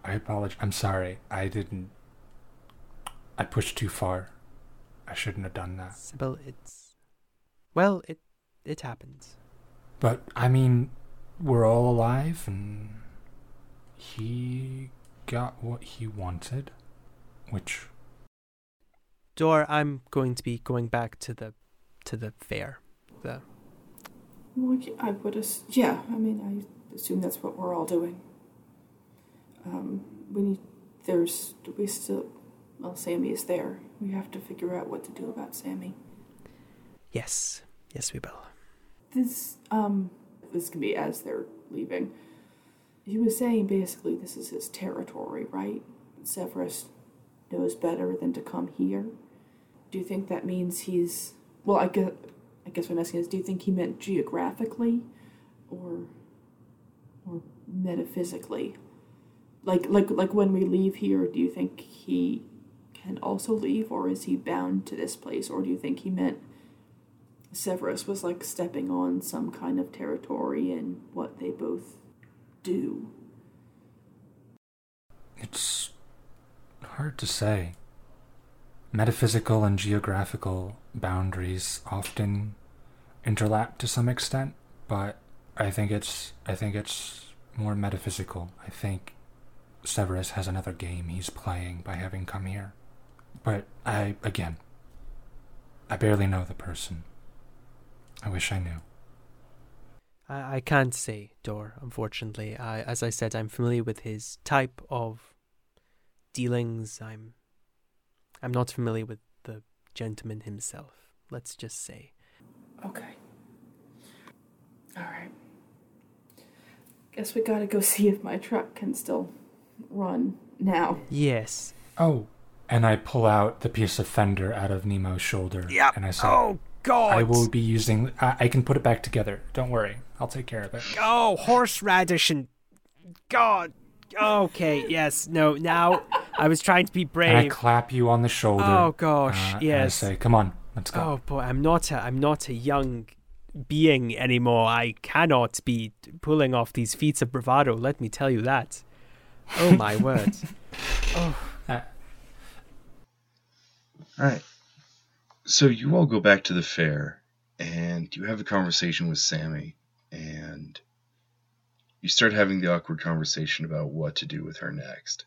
I apologize. I'm sorry. I didn't. I pushed too far. I shouldn't have done that. Sibyl, it's well, it it happens. But I mean, we're all alive, and he got what he wanted, which Dor, I'm going to be going back to the to the fair. The Well, I would, as- yeah. I mean, I assume that's what we're all doing. Um, we need. There's. We still. Well, Sammy is there. We have to figure out what to do about Sammy. yes, yes, we will. This. Um. This can be as they're leaving. He was saying basically this is his territory, right? Severus knows better than to come here. Do you think that means he's? Well, I guess. I guess what I'm asking is, do you think he meant geographically, or, or metaphysically? Like, like, like when we leave here, do you think he can also leave, or is he bound to this place, or do you think he meant Severus was like stepping on some kind of territory and what they both do? it's hard to say. Metaphysical and geographical boundaries often interlap to some extent, but I think it's I think it's more metaphysical. I think Severus has another game he's playing by having come here. But I again I barely know the person. I wish I knew. I, I can't say Dor, unfortunately. I, as I said, I'm familiar with his type of dealings. I'm I'm not familiar with the gentleman himself. Let's just say. Okay. All right. Guess we gotta go see if my truck can still run now. Yes. Oh, and I pull out the piece of fender out of Nemo's shoulder. Yep. And I say, Oh God. I will be using. I, I can put it back together. Don't worry. I'll take care of it. Oh, horseradish and God. Okay. Yes. No. Now I was trying to be brave. And I brave. clap you on the shoulder. Oh gosh. uh, yes. And I say, "Come on, let's go." Oh boy, I'm not a I'm not a young being anymore. I cannot be pulling off these feats of bravado. Let me tell you that. Oh my word. Uh, All right. So you all go back to the fair, and you have a conversation with Sammy, and you start having the awkward conversation about what to do with her next.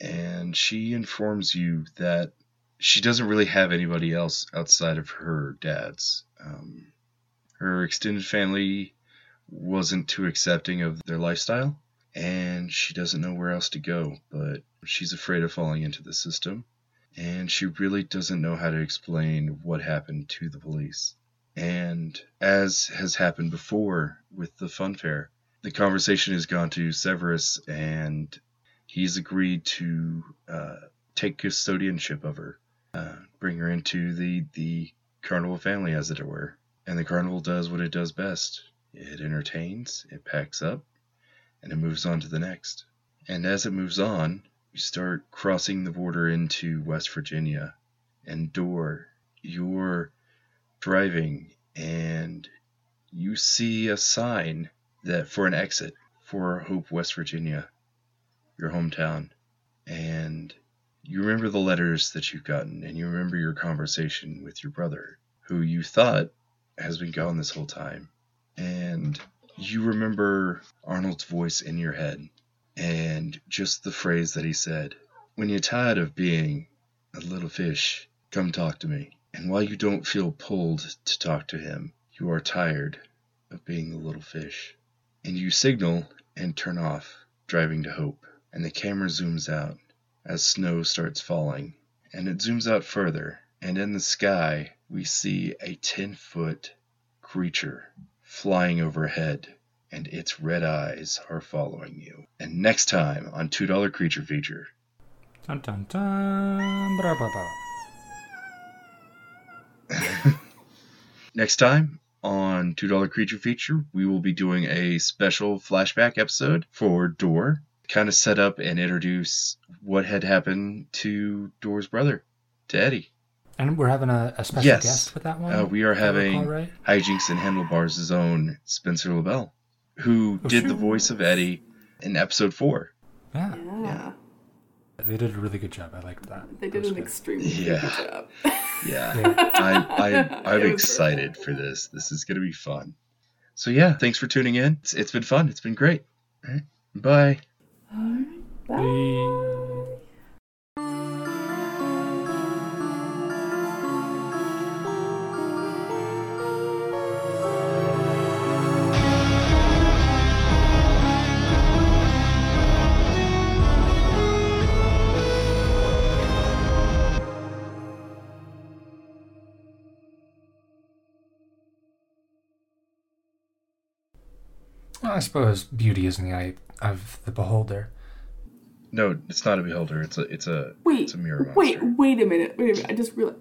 And she informs you that she doesn't really have anybody else outside of her dad's. Um, her extended family wasn't too accepting of their lifestyle, and she doesn't know where else to go, but she's afraid of falling into the system and she really doesn't know how to explain what happened to the police. And as has happened before with the fun fair, the conversation has gone to Severus, and he's agreed to uh, take custodianship of her, uh, bring her into the the carnival family, as it were. And the carnival does what it does best: it entertains, it packs up, and it moves on to the next. And as it moves on, you start crossing the border into West Virginia, and Dor, you're driving and you see a sign that for an exit for Hope, West Virginia, your hometown. And you remember the letters that you've gotten, and you remember your conversation with your brother, who you thought has been gone this whole time. And you remember Arnold's voice in your head and just the phrase that he said When you're tired of being a little fish, come talk to me. And while you don't feel pulled to talk to him, you are tired of being a little fish. And you signal and turn off, driving to Hope. And the camera zooms out as snow starts falling. And it zooms out further, and in the sky, we see a 10 foot creature flying overhead and its red eyes are following you. And next time on $2 Creature Feature. Dun dun dun. Bra, bra, bra. Next time on $2 Creature Feature, we will be doing a special flashback episode for Dor. Kind of set up and introduce what had happened to Dor's brother, to Eddie. And we're having a, a special Yes. guest with that one. Uh, we are if recall having right? Hijinks and Handlebars' own Spencer LaBelle, who Oh, did the voice of Eddie in episode 4. Yeah, Yeah. they did a really good job. I liked that. They did was an good. extremely Yeah. good job. Yeah. Yeah. I, I, I'm excited for this. This is going to be fun. So, yeah, thanks for tuning in. It's, it's been fun. It's been great. All right. Bye. Alright, bye. Bye. I suppose beauty is in the eye of the beholder. No, it's not a beholder. It's a it's a Wait, it's a mirror monster. wait, wait a minute. Wait a minute. I just realized.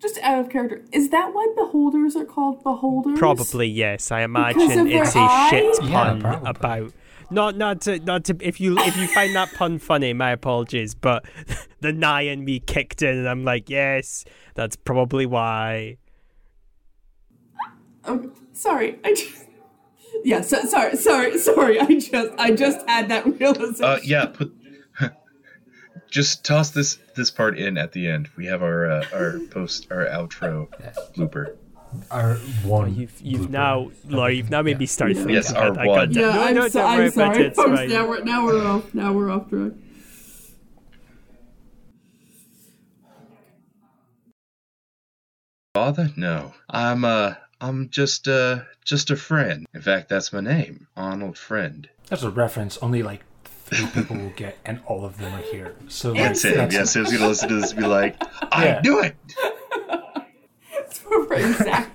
Just out of character, is that why beholders are called beholders? Probably yes. I imagine it's a shit eyes? Yeah, pun probably. about. Not not to not to if you if you find that pun funny, my apologies. But the Nye and me kicked in, and I'm like, yes, that's probably why. Oh, sorry. I just. Yeah. So, sorry. Sorry. Sorry. I just. I just had that realization. Uh, yeah, put. Just toss this this part in at the end. We have our uh, our post our outro blooper. Our one. You've you've blooper. now Laura, you've now made me start Yeah. thinking. Yes, our I one. got Yeah, no, I'm, no, so, I'm about sorry, it's folks. fine. Now we're now we're off. Now we're off track. Father? No, I'm uh I'm just uh just a friend. In fact, that's my name, Arnold Friend. That's a reference only like three people will get, and all of them are here. So like, And Sam, that's- yeah, Sam's gonna listen to this and be like, I Yeah. knew it. for, for exact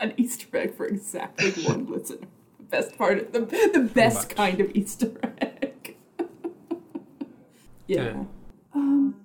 an Easter egg for exactly one listener. The best part of the the best kind of Easter egg. yeah. Yeah. Um,